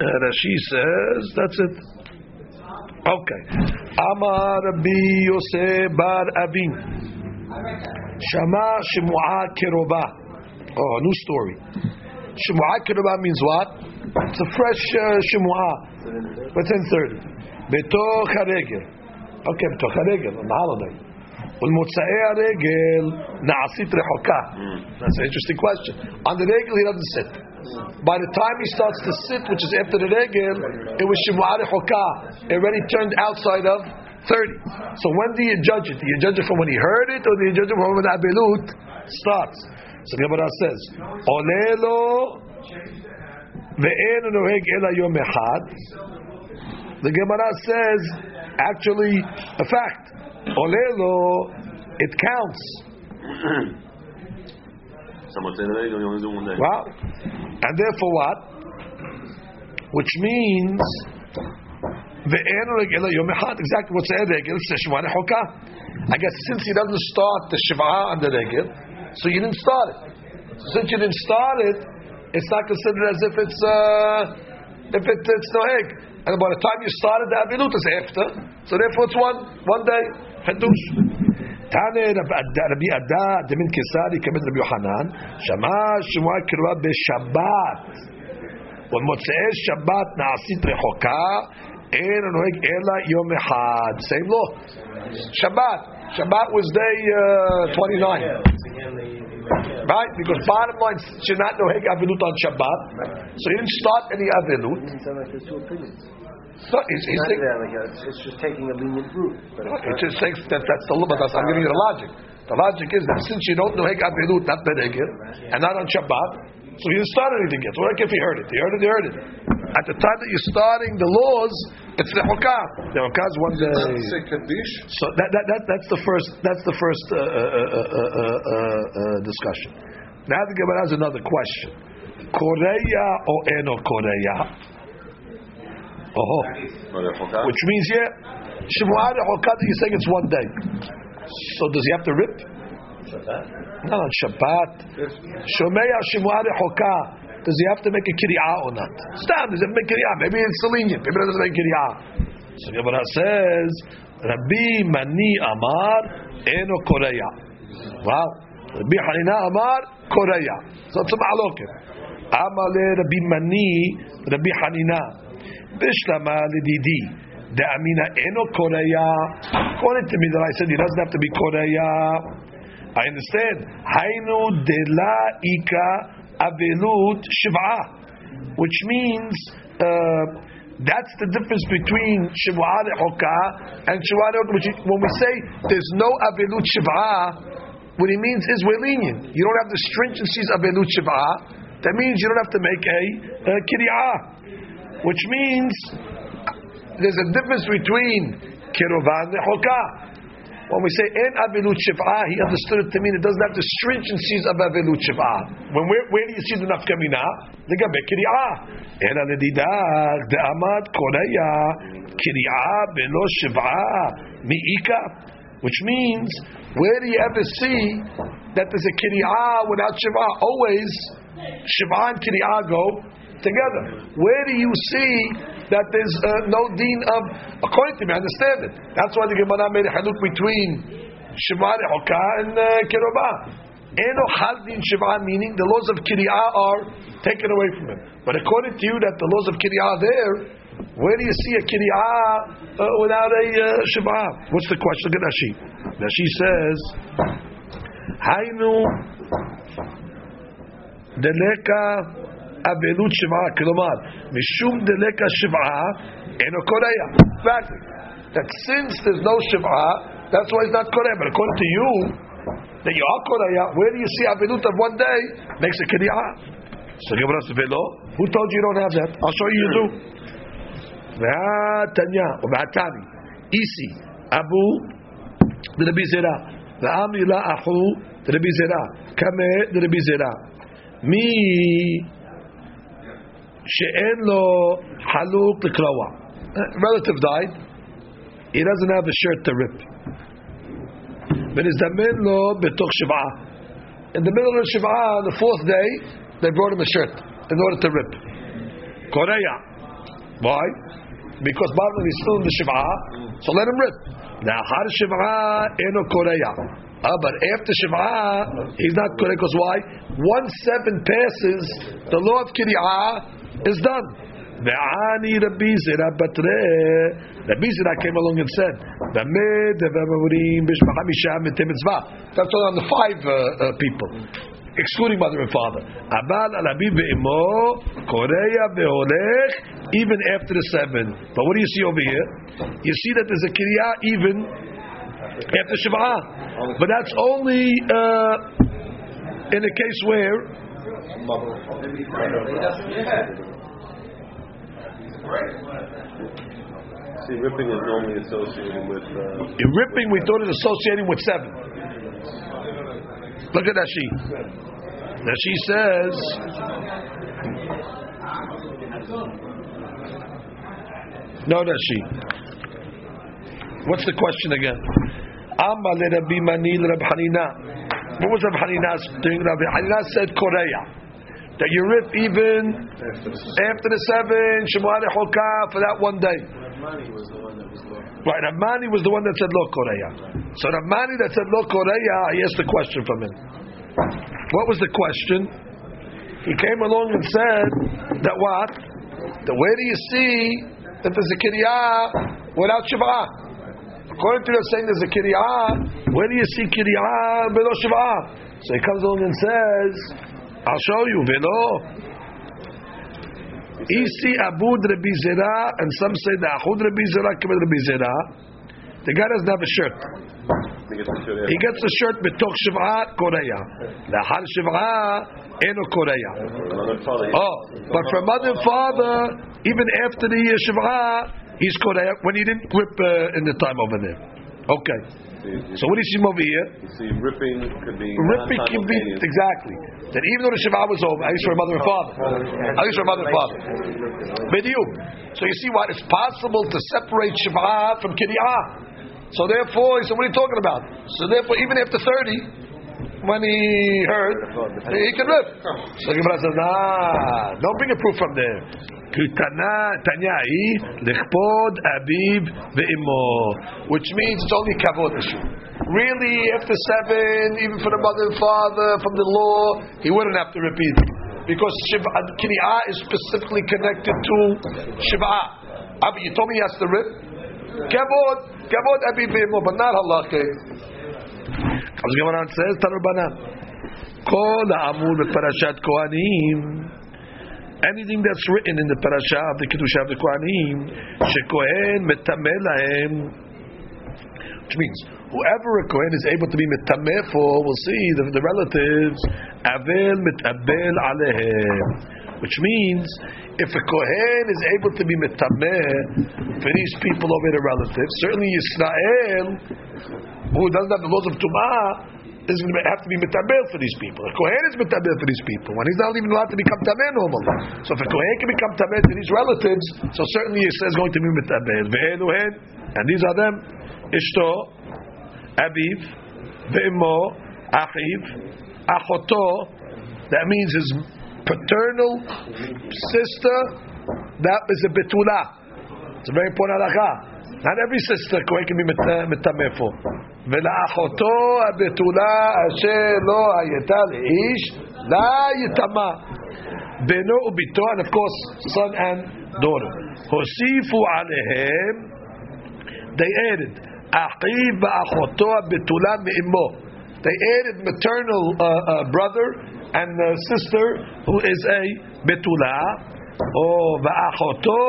uh, Rashi says, that's it. Okay. Amar Rabbi Yosef Bar Abin. Shama Shemua Keroba. Oh, a new story. Shemua Keroba means what? It's a fresh uh, Shemua. Within 30. Betoch HaRegel. Okay, Betoch HaRegel, on the holiday. ולמוצאי הרגל נעשית רחוקה. That's an interesting question. On the regel, he doesn't sit. By the time he starts to sit, which is after the regel, it was Shemua Rechoka. It already turned outside of 30. So when do you judge it? Do you judge it from when he heard it, or do you judge it from when the Abelut starts? So Gemara says, Olelo ve'en noheg ela yom echad. The Gemara says, actually, a fact. Olelo, it counts. Someone said that you only do one day. Wow. And therefore what? Which means ve'en regela yom echad. Exactly what's the regel? It's shemana hoka. I guess since he doesn't start the shiva on the regel, so you didn't start it. So since you didn't start it, it's not considered as if it's uh, if it, it's no egg. And by the time you started the avilut is after, so therefore it's one one day. חידוש. תנא רבי אדה דמין קיסרי כבד רבי יוחנן, שמע שמועה קרובה בשבת, ובמוצאי שבת נעשית רחוקה, אין הנוהג אלא יום אחד. Same law. Shabbat. Shabbat was day uh, 29. Right? Because bottom line, you're not noheg avilut on Shabbat, so you didn't start any avilut. It sounds like there's two opinions. So he's, he's Not saying, like, uh, it's, it's just taking a lenient route. But it's it just thinks that that's the but that's, I'm giving you the logic. The logic is that since you don't know Hek Avilut, not Beregel, and not on Shabbat, so you didn't start anything yet. So what if he heard it? He heard it, he heard it. At the time that you're starting the laws, it's the Hokah. The Hokah is one day. Say Kaddish. So that, that, that, that's the first, that's the first uh, uh, uh, uh, uh, uh, uh, discussion. Now the Gemara has another question. Korea or Eno Korea? Oh, which means yeah, Shemua Hokah, you're saying it's one day. So does he have to rip? No, on Shabbat. Shomeya Shemua Hokah. Does he have to make a kiryah or not? Stop. Does he make kiryah? Maybe it's lenient. Maybe doesn't make kiryah. So Gemara says, Rabbi Mani Amar Eno Korea. Wow. Rabbi Hanina Amar Korea. So it's a ma'aloket. Amale Rabbi Mani Rabbi Hanina. Bishlama Lididi. The Amina Eno Korea. According to me that I said he doesn't have to be Korea. I understand. Hainu de la ika avelut shiv'a, which means uh, that's the difference between shiv'a lehoka and shiv'a. Which When we say there's no avelut shiv'a, what he means is we're lenient. You don't have the stringencies of avelut shiv'a. That means you don't have to make a, a kiryah, which means there's a difference between kiruva and lehoka. When we say en avilut shiv'ah, he understood it to mean it doesn't have the stringencies of avilut shiv'ah. When where, where do you see the nafkamina? Kiriyah. Ela ledidach de amad koreya kiriyah belo shiv'ah mi'ika. Which means, where do you ever see that there's a kiriyah without shiv'ah? Always, shiv'ah and kiriyah go together. Where do you see that there's uh, no deen of according to me? I understand it. That's why the Gemara made a haluk between Shema Rehoka and uh, Kirobah. Eno Chal Din Shema, meaning the laws of Kiriyah are taken away from him. But according to you, that the laws of Kiriyah are there, where do you see a Kiriyah uh, without a uh, Shema? What's the question? Look at Rashi. Rashi says, Hainu Deleka Abelut Shema, כלומר, משום דלקה שבעה, אינו קורע. Exactly. That since there's no Shema, that's why it's not קורע. But according to you, that you are קורע, where do you see Abelut of one day makes a קריעה? So Gemara says, "Velo, who told you you don't have that? I'll show you you do. והתניא, ובעתני, איסי, אבו, דרבי זירא, ועמי לה אחו, דרבי זירא, קמא דרבי זירא. מי שאין לו חלוק לקרוע. Relative died, he doesn't have a shirt to rip. ונזדמן לו בתוך שבעה. In the middle of the שבעה, the fourth day, they brought him a shirt in order to rip. Korea. Why? Because Barman is still in the Shiv'ah, so let him rip. Na'achar Shiv'ah eno Korea. Ah, but after Shiv'ah, he's not Korea because why? Once seven passes, the law of Kiri'ah is done. Ve'ani Rabbi Zera Batre. Rabbi Zera came along and said. That's all on the five uh, uh, people excluding mother and father. Abal al ve'imo, Korea ve'olech, even after the seven. But what do you see over here? You see that there's a kiriyah even after Shiv'ah. But that's only uh, in a case where See, ripping is normally associated with. Uh, in ripping, we thought it associating with seven. Look at Rashi. Rashi says. No, Rashi. What's the question again? Amma le Rabbi Mani le Hanina. What was Rabbi Hanina's doing? Rabbi Hanina said Korea. That you rip even after the seven, Shemua Rechoka, for that one day. Right, Ramani was the one that said Lo Korea. So Ramani that said Lo Korea, I asked the question from him. What was the question? He came along and said that what? That where do you see that there's a Kiryah without Shiv'ah? According to you, saying there's a Kiryah, where do you see Kiryah below Shiv'ah? So he comes along and says, I'll show you, Velo. Isi Abud Rabbi Zera, and some say the Ahud Rabbi Zera, Kabed Rabbi Zera. The guy doesn't have a shirt. he gets a shirt He gets the shirt betoch Shiv'ah Korea. Lahar Shiv'ah Eno father. Oh, but for mother and father, even after the Shiv'ah, he's Korea when he didn't grip uh, in the time over there. Okay. So what do you see over here? you see, ripping could be. Ripping can be exactly that even though the Shiv'ah was over, at least for a mother and father, at least for a mother and father. Bediuk. So you see what? It's possible to separate Shiv'ah from Kiryah. So therefore, he said, what are you talking about? So therefore, even after 30, when he heard, he can rip. So the Gemara says, nah, don't bring a proof from there. Tanyai Lichpod Abiv Ve'imo, which means it's only kavod issue. Really, after seven, even for the mother and father, from the law, he wouldn't have to repeat because Shiva uh, Kiryah is specifically connected to Shiva. Ah, Abi, you told me he has to rip. Kavod, kavod Abiv Ve'imo, but not halakha. As Gemara says, Tanurbanan. Kol ha'amur beparashat Kohanim. Anything that's written in the parasha of the Kedusha of the Kohanim, shekohen metameh lahem, which means whoever a kohen is able to be metameh for, will see the, the relatives, avel metabel alehem, which means if a kohen is able to be metameh for these people over the relatives, certainly Yisrael, who doesn't have the laws of tumah, is going to have to be metabel for these people. A kohen is metabel for these people when he's not even allowed to become tameh normally. So if a kohen can become tameh to these relatives, so certainly he says going to be metabel. And these are them: ishto, aviv, ve'imo, achiv, achoto. That means his paternal sister, that is a betula. It's a very important halacha. Not every sister Kohen can be mitameh for. ולאחותו הבתולה אשר לא הייתה לאיש, לה יטמא. בנו וביתו, and of course, son and daughter. הוסיפו עליהם, they added, אחיו ואחותו הבתולה מאמו. They added maternal uh, uh, brother and uh, sister who is a betula, or ואחותו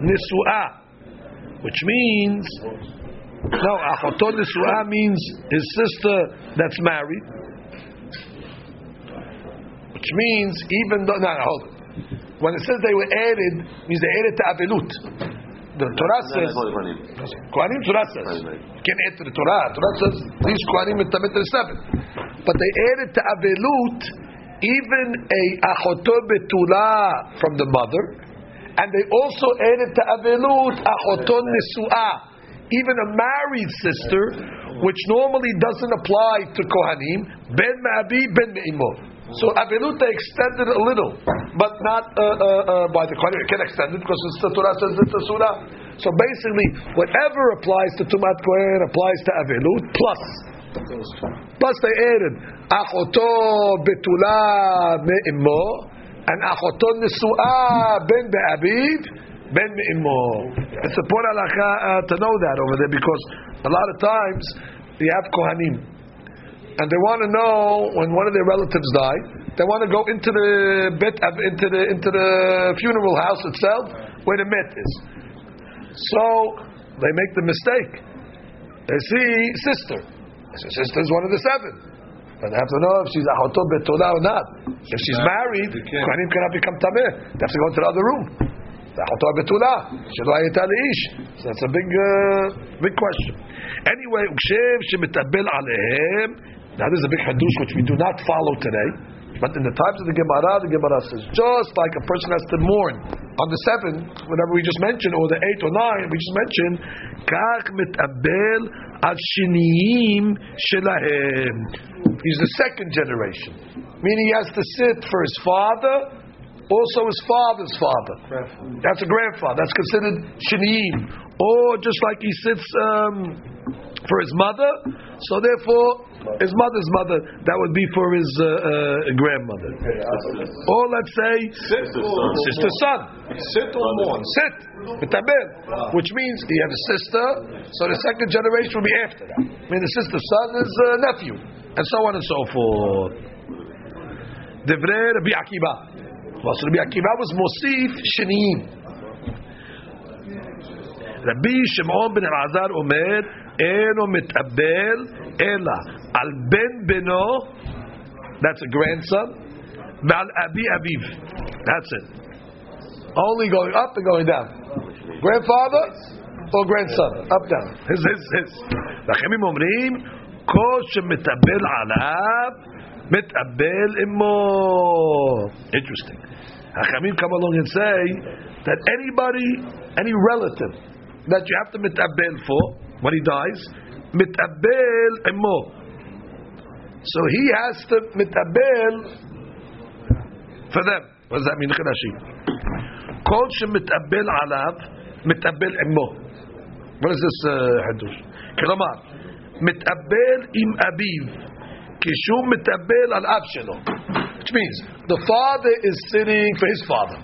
נשואה which means no achoton nisua means his sister that's married, which means even though no, hold it. when it says they were added means they added to avilut. The Torah says Kohanim Torah says you can't add to the Torah. Torah says these Kohanim mitamit seven, but they added to avilut even a achoto betula from the mother and they also added to Avelut Achoton Nesu'ah, even a married sister, which normally doesn't apply to Kohanim, Ben Ma'abi, Ben Me'imo. So Avelut they extended a little, but not uh, uh, uh, by the Kohanim. It can extend it because the Torah says it's a surah. So basically, whatever applies to Tumat Kohen applies to Avelut, plus. Plus they added Achoto Betula Me'imo and achoton nesu'ah ben be'aviv ben me'imo. It's a poor halacha uh, to know that over there because a lot of times you have kohanim and they want to know when one of their relatives die, they want to go into the bet into the into the funeral house itself where the met is. So they make the mistake. They see sister. Sister is one of the seven. But they have to know if she's a achotot betolah or not. If she's married, kohanim cannot become tameh. They have to go into the other room. So that's a big, uh, big question. Anyway, shemitabel alehem. Now this is a big hadush which we do not follow today. But in the times of the Gemara, the Gemara says just like a person has to mourn on the seven, whatever we just mentioned, or the eight or nine we just mentioned, kach al shiniyim shelahem. He's the second generation, meaning he has to sit for his father, also his father's father. That's a grandfather. That's considered shiniyim. Or just like he sits um, for his mother, so therefore his mother's mother, that would be for his uh, uh, grandmother. Or let's say sister son. Sit or mourn. Sit. Which means he have a sister, so the second generation will be after that. I mean the sister's son is uh, nephew, and so on and so forth. Devrei Rabbi Akiva. Well, so Rabbi Akiva was Mosif Shiniim. Rabbi Shimon ben Elazar Omer, Eno mit'abel ela al ben beno, that's a grandson, Al abi aviv, that's it. Only going up and going down. Grandfather or grandson, up down. His his his. לכם אומרים, כל שמטבל עליו, מטבל עמו. Interesting. Hachamim come along and say that anybody, any relative that you have to mitabel for when he dies, mitabel emo. So he has to mitabel for them. What does that mean? Rashi. Kol shemitabel alav mitabel emo. What is this hadush? כלומר, מתאבל עם אביו כשהוא מתאבל על אב שלו. Which means, the father is sitting for his father.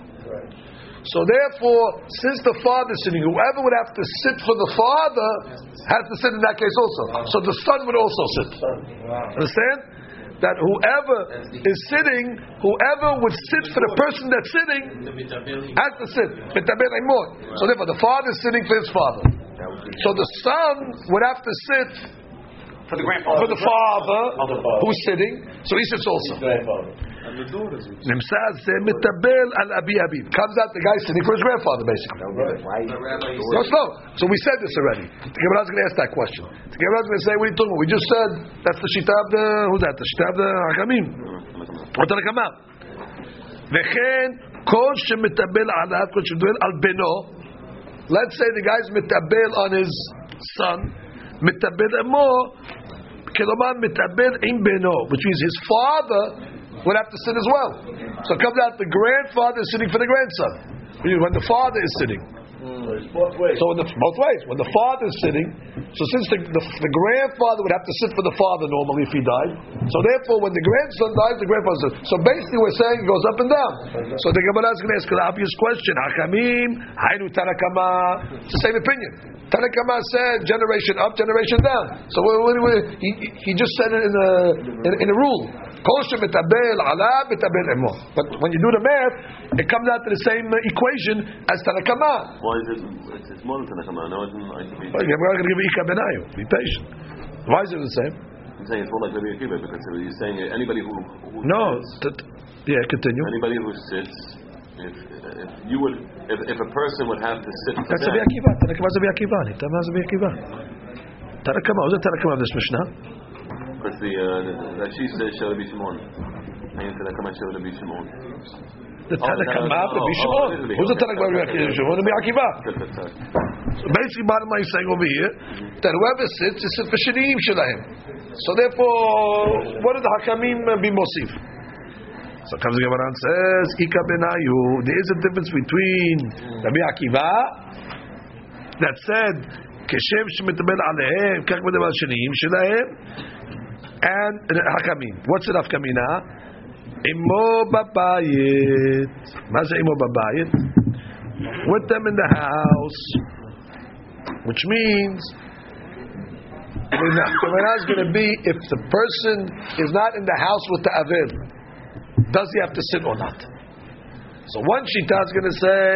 So therefore, since the father is sitting, whoever would have to sit for the father has to sit in that case also. So the son would also sit. Understand? That whoever is sitting, whoever would sit for the person that's sitting, has to sit. So therefore, the father is sitting for his father. So the son would have to sit for the grandfather. For the father who's sitting, so he sits also. Nimsaz mitabel al abi abi. Comes out the guy sitting for his grandfather, basically. No, slow. So we said this already. The Gemara is going to ask that question. The Gemara is going to say, "What are you talking about? We just said that's the shita of the who's that? The shita of the hakamim. What did come out? וכן כל שמטבל עליו, כל שמטבל על בנו, let's say the guy's מטבל on his son, מטבל עמו, כלומר מטבל עם בנו, which means his father would have to sit as well. So it comes out the grandfather is sitting for the grandson. When the father is sitting. Mm. Both ways. So in the, both ways, when the father is sitting, so since the, the, the grandfather would have to sit for the father normally if he died, so therefore when the grandson dies, the grandfather sits. So basically we're saying it goes up and down. So the Gemara is going to ask an obvious question: Hakamim, Hainu Tanakama. It's the same opinion. Tanakama said generation up, generation down. So we, we, he, he just said it in a in, in a rule. Kosher betabel ala betabel emo. But when you do the math, it comes out to the same equation as Tanakama. Why is it? It's, it's more than Tanakama. No, it's not. Well, We're not going to give you Ika Benayu. Be patient. Why is it the same? I'm saying it's more like Rabbi Akiva because you're saying anybody who, who No. sits, T- yeah, continue. anybody who sits, if, if you would, if, if a person would have to sit That's Rabbi that, Akiva. Tanakama is Rabbi Akiva. Nitama is Rabbi Akiva. Tanakama. Who's the Tanakama of this Mishnah? because the uh, that she says shall be Shimon. And Tanakama shall be Shimon The Oh, Tanakama no, of Rabbi oh, oh, Shimon. it is Rabbi Who's the Shimon. Tanakama of Rabbi Akiva? Shimon Rabbi Akiva. Good, good, sorry. So basically, bottom line is saying over here that whoever sits is sit for Shinim Shalaim. So therefore, what did the Hakamim uh, be Mosif? So comes the Gemara and says, Ika benayu. There is a difference between Rabbi Akiva that said, כשם שמדבר עליהם, כך מדבר על שנים שלהם, and Hakamim. What's it Hafkamina? Imo babayit. Maze imo babayit. With them in the house. Which means Kavanah is going to be if the person is not in the house with the aviv, does he have to sit or not? So one Shita is going to say,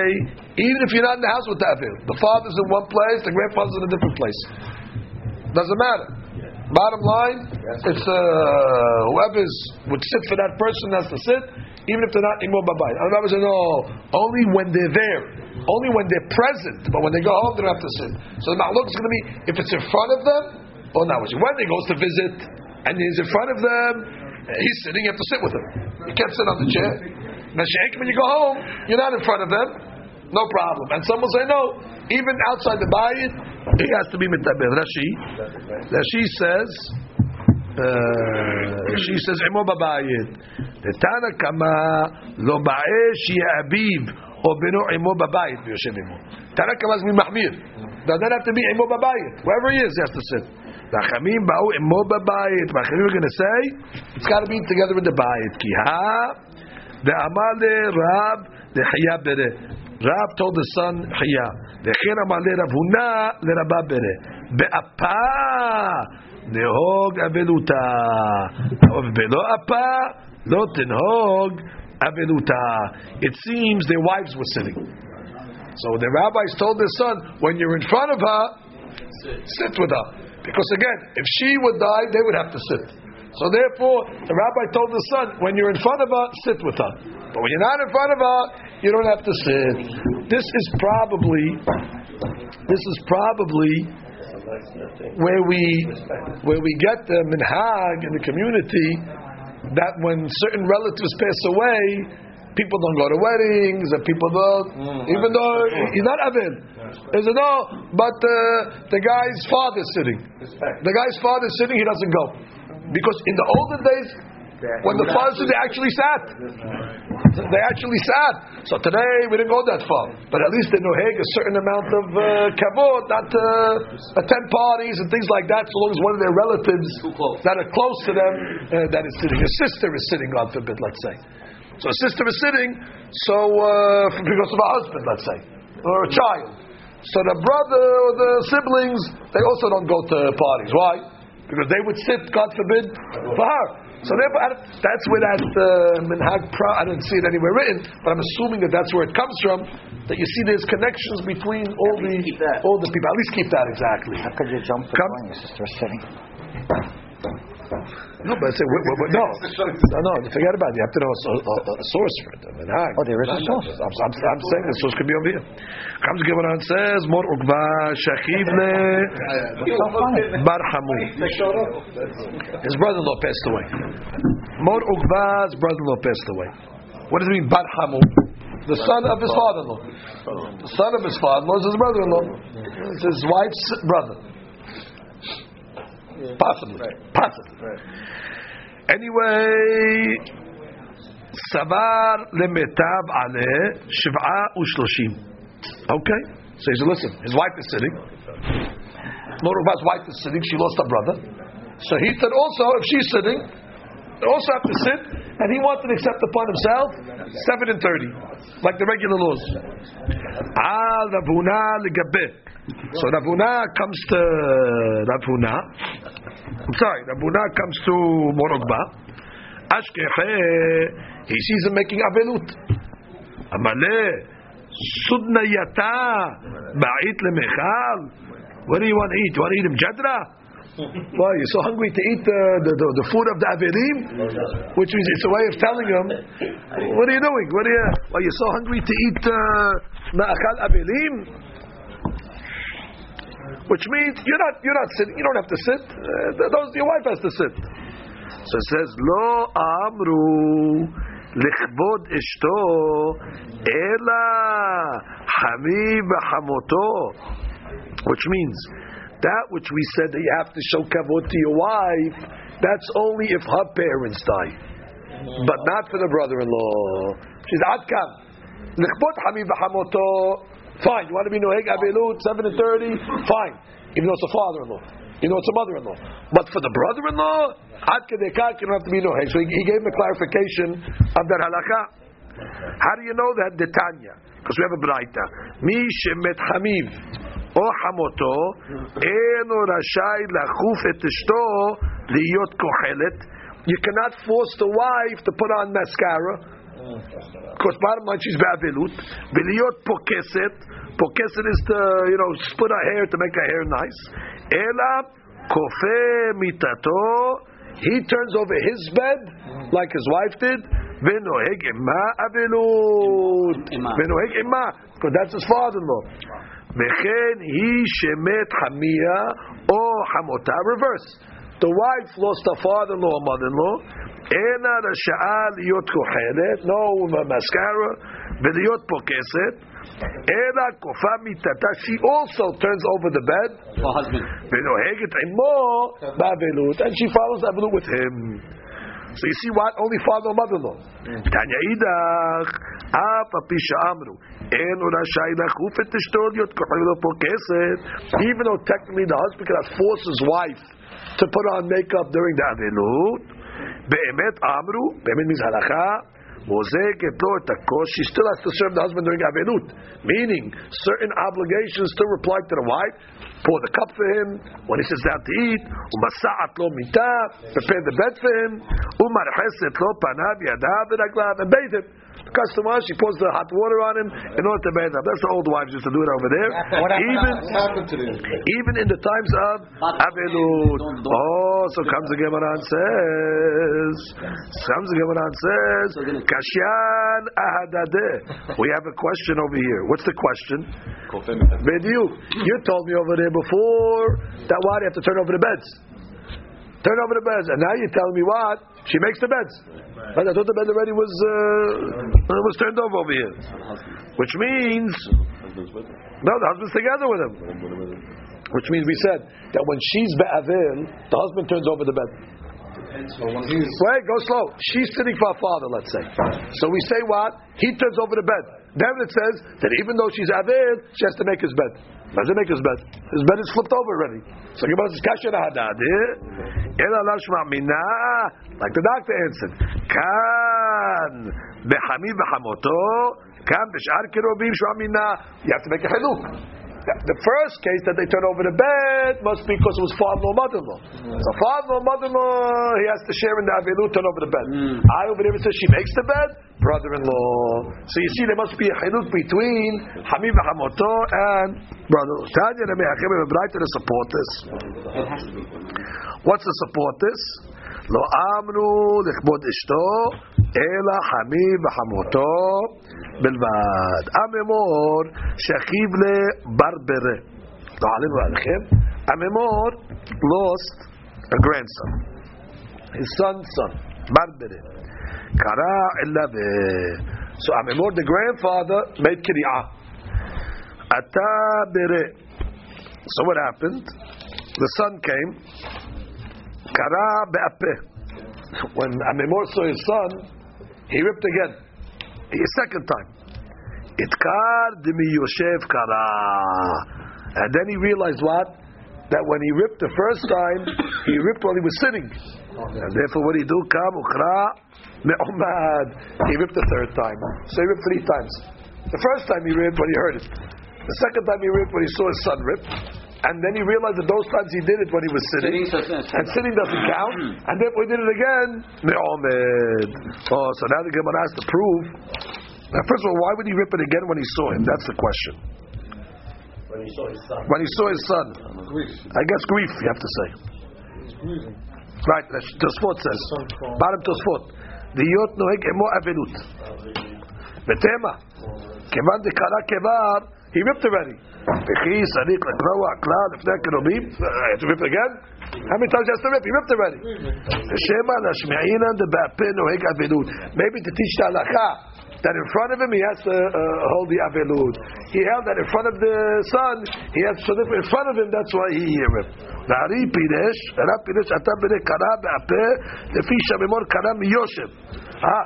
even if you're not in the house with the aviv, the father's in one place, the grandfather's in a different place. Doesn't matter. Bottom line, it's uh, whoever's would sit for that person has to sit, even if they're not imam babai. And Rabbi said, no, only when they're there, only when they're present, but when they go home, they don't have to sit. So the ma'luk is going to be if it's in front of them or not. When they goes to visit and he's in front of them, he's sitting, you have to sit with him. You can't sit on the chair. Nashek, when you go home, you're not in front of them, no problem. And some will say, no, even outside the bayit, he has to be mitabel. Rashi, Rashi says, uh, she says, emo babayit. The Tana kama lo ba'esh ya'abiv או בנו עמו בבית ויושב עמו. תנא קמא זה ממחמיר. Doesn't have to be עמו בבית. Wherever he is, he has to sit. והחכמים באו עמו בבית. והאחרים are going to say, it's got to be together in the בית. כי הא ואמר לרב לחיה ברה. Rav told the son, Hiya, Dechera male Rav Huna le Rababere, Be'apa nehog aveluta. However, below apa, lo tenhog aveluta. It seems their wives were sitting. So the rabbis told their son, when you're in front of her, sit with her. Because again, if she would die, they would have to sit. So therefore, the rabbi told the son, when you're in front of her, sit with her. But when you're not in front of her, you don't have to sit. This is probably, this is probably where we where we get them the minhag in the community that when certain relatives pass away, people don't go to weddings, and people don't, even though he's not Avil. He said, no, but uh, the guy's father's sitting. The guy's father's sitting, he doesn't go. Because in the olden days, when the they actually sat. They actually sat. So today we didn't go that far. But at least in Noheg, a certain amount of uh, kavod, not to attend parties and things like that, so long as one of their relatives that are close to them uh, that is sitting. A sister is sitting, God forbid, let's say. So a sister is sitting, so uh, because of a husband, let's say, or a child. So the brother or the siblings, they also don't go to parties. Why? Because they would sit, God forbid, for her. So therefore, that's where that uh, minhag pra. I didn't see it anywhere written, but I'm assuming that that's where it comes from. That you see there's connections between all the all the people. At least keep that exactly. How could you jump the Come. when your sister was sitting? No, but I say wait, wait, wait, no, no, no. Forget about it. You have to know a, a, a source for it. A minhag. Oh, there is a source. I'm, I'm, I'm saying the source could be over here. Comes the Gemara and says, "Mor ukva shachiv le What's so funny? bar hamu." His brother-in-law passed away. Mor ukva's brother-in-law passed away. What does it mean, bar hamu? The son of his father-in-law. The son of his father-in-law is his brother-in-law. It's his wife's brother. Yeah. Possibly. Right. Possibly. Right. Anyway, Sabar lemetab ale shiva ushloshim. Okay. So he said, listen, his wife is sitting. Noruba's wife is sitting. She lost her brother. So he said also, if she's sitting, also have to sit, and he wanted to accept upon himself 7 and 30, like the regular laws. Al Ravuna. So Ravuna comes to Ravuna. I'm sorry, Ravuna comes to Morogba. Ashkeche, he sees him making abelut. Amale, sudnayata, ba'it lemechal. What do you want to eat? You want to eat him jadra? Why, you're so hungry to eat the, the, the, the food of the Averim? Which means it's a way of telling him, what are you doing? What are you, why, you're so hungry to eat uh, Ma'akal Averim? Which means you're not, you're not sitting, you don't have to sit. Uh, those, your wife has to sit. So it says, Lo amru לכבוד אשתו, אלא חמי בחמותו. Which means, that which we said that you have to show kavod to your wife, that's only if her parents die. But not for the brother-in-law. She's adkan. Lichbot hamim v'hamoto. Fine. You want to be noheg abelut, 7 and 30? Fine. Even though it's a father-in-law. You know it's a mother-in-law. But for the brother-in-law, ad kedekak, you don't have to be noheg. So he, he gave him a clarification of that halakha. How do you know that? The Tanya. Because we have a braita. Mi shemet hamiv. או חמותו, אינו רשאי לחוף את אשתו להיות כוחלת. You cannot force the wife to put on mascara. Because bottom line, she's באבלות. ולהיות פוקסת. פוקסת is to, you know, split her hair to make her hair nice. אלא כופה מיטתו. He turns over his bed, like his wife did. ונוהג עמה אבלות. ונוהג עמה. Because that's his father-in-law. וכן היא שמת חמיה או חמותה, reverse. The wife lost her father-in-law or mother-in-law, אינה רשאה להיות כוחלת, no mascara, ולהיות פוקסת, אלא כופה מיטתה, she also turns over the bed, ונוהגת עמו באבלות, and she follows אבלות with him. So you see what? Only father or mother-in-law. Tanya idach, amru, po Even though technically the husband cannot force his wife to put on makeup during the avilut, be'emet amru, be'emet she still has to serve the husband during Avenut, meaning certain obligations still reply to the wife. Pour the cup for him when he sits down to eat. Prepare the bed for him. And bathe him. Customer, she pours the hot water on him in order to bathe him. That's the old wives used to do it over there. Even, even in the times of Abelut. Oh, so comes the Gemara and says, comes the Gemara and says, Kashan ahadadeh. We have a question over here. What's the question? Bediu, you told me over there before that why do you have to turn over the beds? Turn over the beds, and now you're telling me what? She makes the beds. But I thought the bed already was uh, was turned over over here, which means no, the husband's together with him. Which means we said that when she's be'avil, the husband turns over the bed. Wait, go slow. She's sitting for her father, let's say. So we say what? He turns over the bed. Then it says that even though she's avil, she has to make his bed. Does he make his bed? His bed is flipped over already. So Gemara says, "Kasher hadad." Eh? Ela lashma mina, like the doctor answered. Kan behami behamoto, kan b'shar kirobim shmamina. You have to make a haluk. The first case that they turn over the bed must be because it was father-in-law, mother-in-law. So father-in-law, mother-in-law, he has to share in the avilut, turn over the bed. I over there says she makes the bed, brother-in-law. So you see, there must be a haluk between Hamim Hamoto and brother. Tanya and Me'achim and Brighter to support this. What's to support this? לא אמרו לכבוד אשתו, אלא חמי וחמותו בלבד. אממור שכיב לברברה. לא עלינו עליכם. אממור lost a grandson. His son's son, ברברה. קרא אליו. So Amemor, the grandfather, made קריאה. אתה ברה. So what happened? The son came. Kara. When Amemor saw his son, He ripped again. A second time. Itkar dimi Yoshev kara. And then he realized what? That when he ripped the first time, he ripped while he was sitting. And therefore, what did he do? Kam me'omad. He ripped the third time. So he ripped three times. The first time he ripped when he heard it. The second time he ripped when he saw his son rip And then he realized that those times he did it when he was sitting. Sitting, so- so- And sitting doesn't count. And therefore he did it again. Me'omed. Oh, so now the Gemara has to prove. Now, first of all, why would he rip it again when he saw him? That's the question. When he saw his son. When he saw his son. I guess grief, you have to say. Right, that's Tosfot says. Bottom Tosfot. להיות נוהג עמו אבלות. בתמה. כיוון דקרא כבר, he ripped already. וכי צריך לקרוע כלל לפני הקרובים, uh, to rip again? How many times he has to rip? He ripped already. ושמא להשמיעינן דבעפה נוהג אבלות. Maybe to teach the halacha that in front of him he has to uh, hold the avelud. He held that in front of the son, he has so therefore in front of him, that's why he ripped. והרי פירש, הרב פירש, אתה בני קרא בעפה, לפי שממור קרא מיושב. Ah,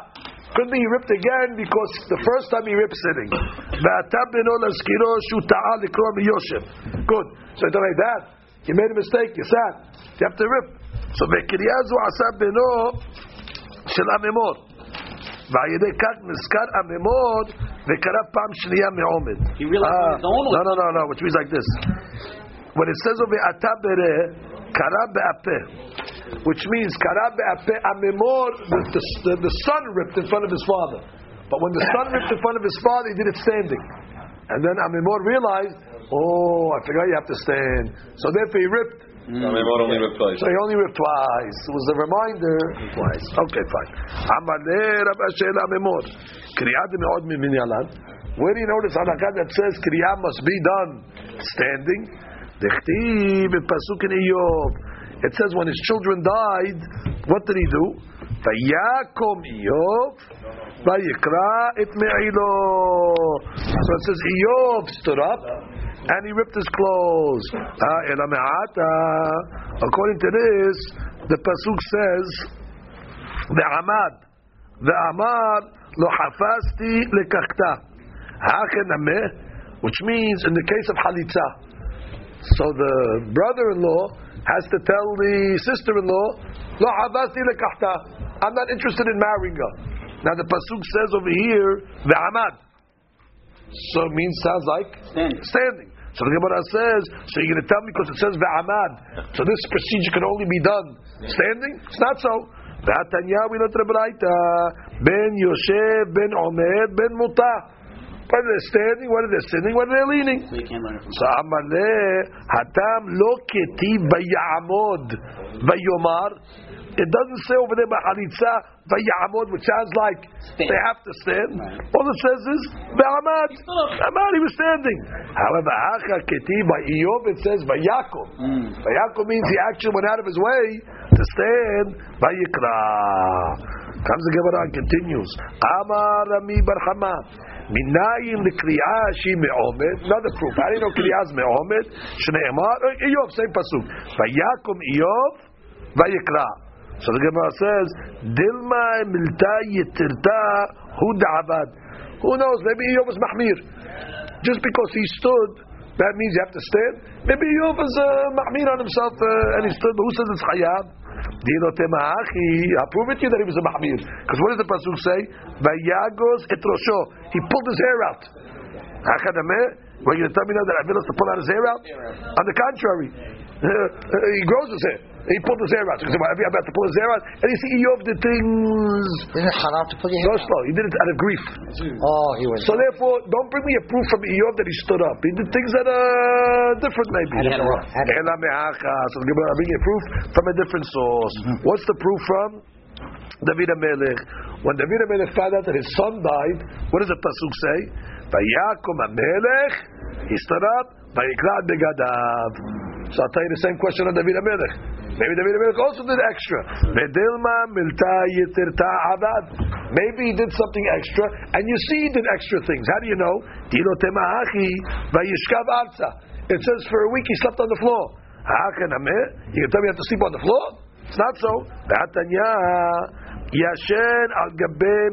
could be he ripped again because the first time he ripped sitting. ואתה בנו להזכירו שהוא טעה לקרוא מיושב. Good. So it's like that. You made a mistake, you sat. You have to rip. So בקריאה זו עשה בנו של הממור. ועל ידי כך נזכר הממור וקרא פעם שנייה מעומד. He realized on his own or- no, no, no, no, which means like this. When it says over ata bere, kara be'apeh, which means amemor, the, the, the son ripped in front of his father. But when the son ripped in front of his father, he did it standing. And then Amemor realized, oh, I forgot you have to stand. So therefore he ripped. Mm. Amemor only ripped twice. So he only ripped twice. It was a reminder twice. Okay, fine. Amemor. Kriyat me'od miminyalan. Where do you notice halakha that says kriyat must be done standing? Dechtiv in pasuk in Iyov. It says when his children died, what did he do? Vayakom Iyov, vayikra et me'ilo. So it says Iyov stood up and he ripped his clothes. Ah. According to this, the pasuk says, "Ve'amad, ve'amar lo hafasti lekachta." Hachen ameh, which means in the case of halitza. So the brother-in-law has to tell the sister-in-law, "Lo hafasti lekachta." I'm not interested in marrying her. Now the pasuk says over here, "Ve'amad." So it means sounds like Standing. standing. So the Gemara says, so you're going to tell me because it says ve'amad. So this procedure can only be done standing? It's not so. Ve'atanya we not Rebraita. Ben Yosef, Ben Omer, Ben Muta. Whether they're standing, whether they're sitting, whether they're leaning. So So Amaleh, Hatam lo ketiv vayamod vayomar. It doesn't say over there by Halitza vayamod, which sounds like Stand. they have to stand. Right. All it says is vayamad. Vayamad, he was standing. However, Hacha ketiv by Iyov, it says vayakom. Mm. Means he actually went out of his way to stand. Vayikra. Comes the Gemara and continues. Amar Rami bar Hama. Minayin לקריאה שהיא מעומד, another proof, I didn't know קריאה זה מעומד, שנאמר, איוב, same pasuk, ויקום איוב ויקרא. So the Gemara says, דילמה מילתה יתרתה הוא דעבד. Who knows, maybe Eov was mahmir. Just because he stood, that means you have to stand. Maybe Eov was uh, mahmir on himself uh, and he stood, but who says it's chayab? I'll prove it to you that he was a mahmir. Because what does the pasuk say? Vayagos et rosho. He pulled his hair out. Were you going to tell me now that Avilas to pull out his hair out? On the contrary, he grows his hair. He pulled his hair out. So he I'm about to pull his hair out. And you see, Eov did things. Isn't it haram to put your hair? slow. He did it out of grief. Oh, he was. So therefore, don't bring me a proof from Eov that he stood up. He did things that are different, maybe. Had it. Had it- me'acha. So the Gemara bring a proof from a different source. Mm-hmm. What's the proof from? David Amelech. When David Amelech found out that his son died, what does the pasuk say? Vayakom Amelech. He stood up. Vayikra begadav. So I'll tell you the same question on David Amelech. Maybe David Amelech also did extra. Maybe he did something extra, and you see he did extra things. How do you know? It says for a week he slept on the floor. You can tell me you have to sleep on the floor? It's not so. Yashen al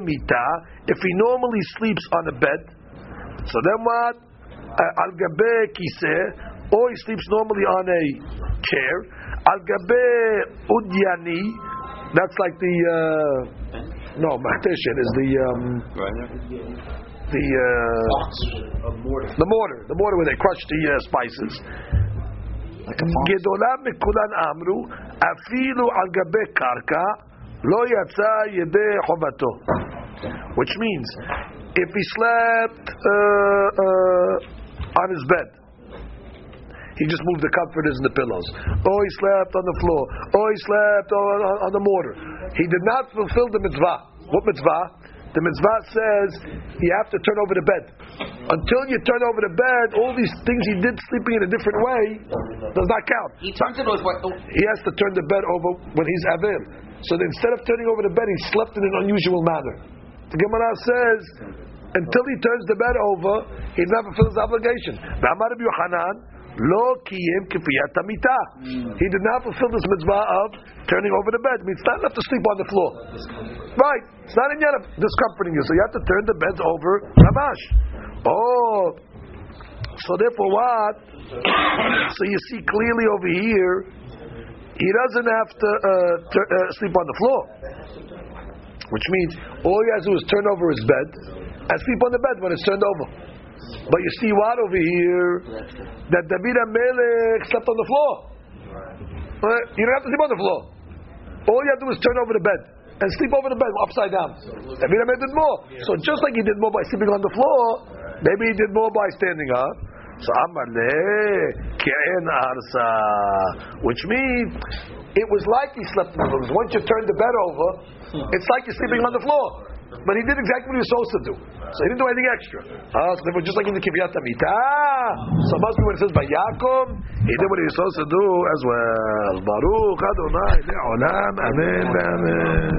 mita. If he normally sleeps on a bed, so then what? Uh, Al gabe kiseh, or he sleeps normally on a chair. Al gabe udyani. That's like the uh, no mahteshet is the um, the uh, the mortar, the mortar where they crush the uh, spices. גדולה מכולן אמרו, אפילו על גבי קרקע, לא יצא ידי חובתו. Which means, if he slept uh, uh, on his bed, he just moved the comforters and the pillows. Or he slept on the floor. Or he slept on, on, on the mortar. He did not fulfill the mitzvah. What mitzvah? The mitzvah says you have to turn over the bed. Until you turn over the bed, all these things he did sleeping in a different way does not count. He turns it over. oh, He has to turn the bed over when he's avil. So instead of turning over the bed, he slept in an unusual manner. The Gemara says, until he turns the bed over, he never fulfills his obligation. V'amar Rabbi Yochanan, lo kiyem kifiyat hamita. He did not fulfill this mitzvah of turning over the bed. It means it's not enough to sleep on the floor. Right. It's not yet of discomforting you. So you have to turn the beds over. Ramash. Oh. So therefore what? so you see clearly over here, he doesn't have to uh, tur- uh, sleep on the floor. Which means all he has to do is turn over his bed and sleep on the bed when it's turned over. But you see what over here? That David Amelech slept on the floor. Right? You don't have to sleep on the floor. All you have to do is turn over the bed and sleep over the bed upside down. David Amelech did more. So just like he did more by sleeping on the floor, maybe he did more by standing up. So Ke'en Arsa, which means it was like he slept on the floor. Once you turn the bed over, it's like you're sleeping on the floor. But he did exactly what he was supposed to do. So he didn't do anything extra. Ah, so therefore, just like in the Kivyat Amita, so must be when it says by Yaakov, he did what he was supposed to do as well. Baruch Adonai le'olam, amen, amen.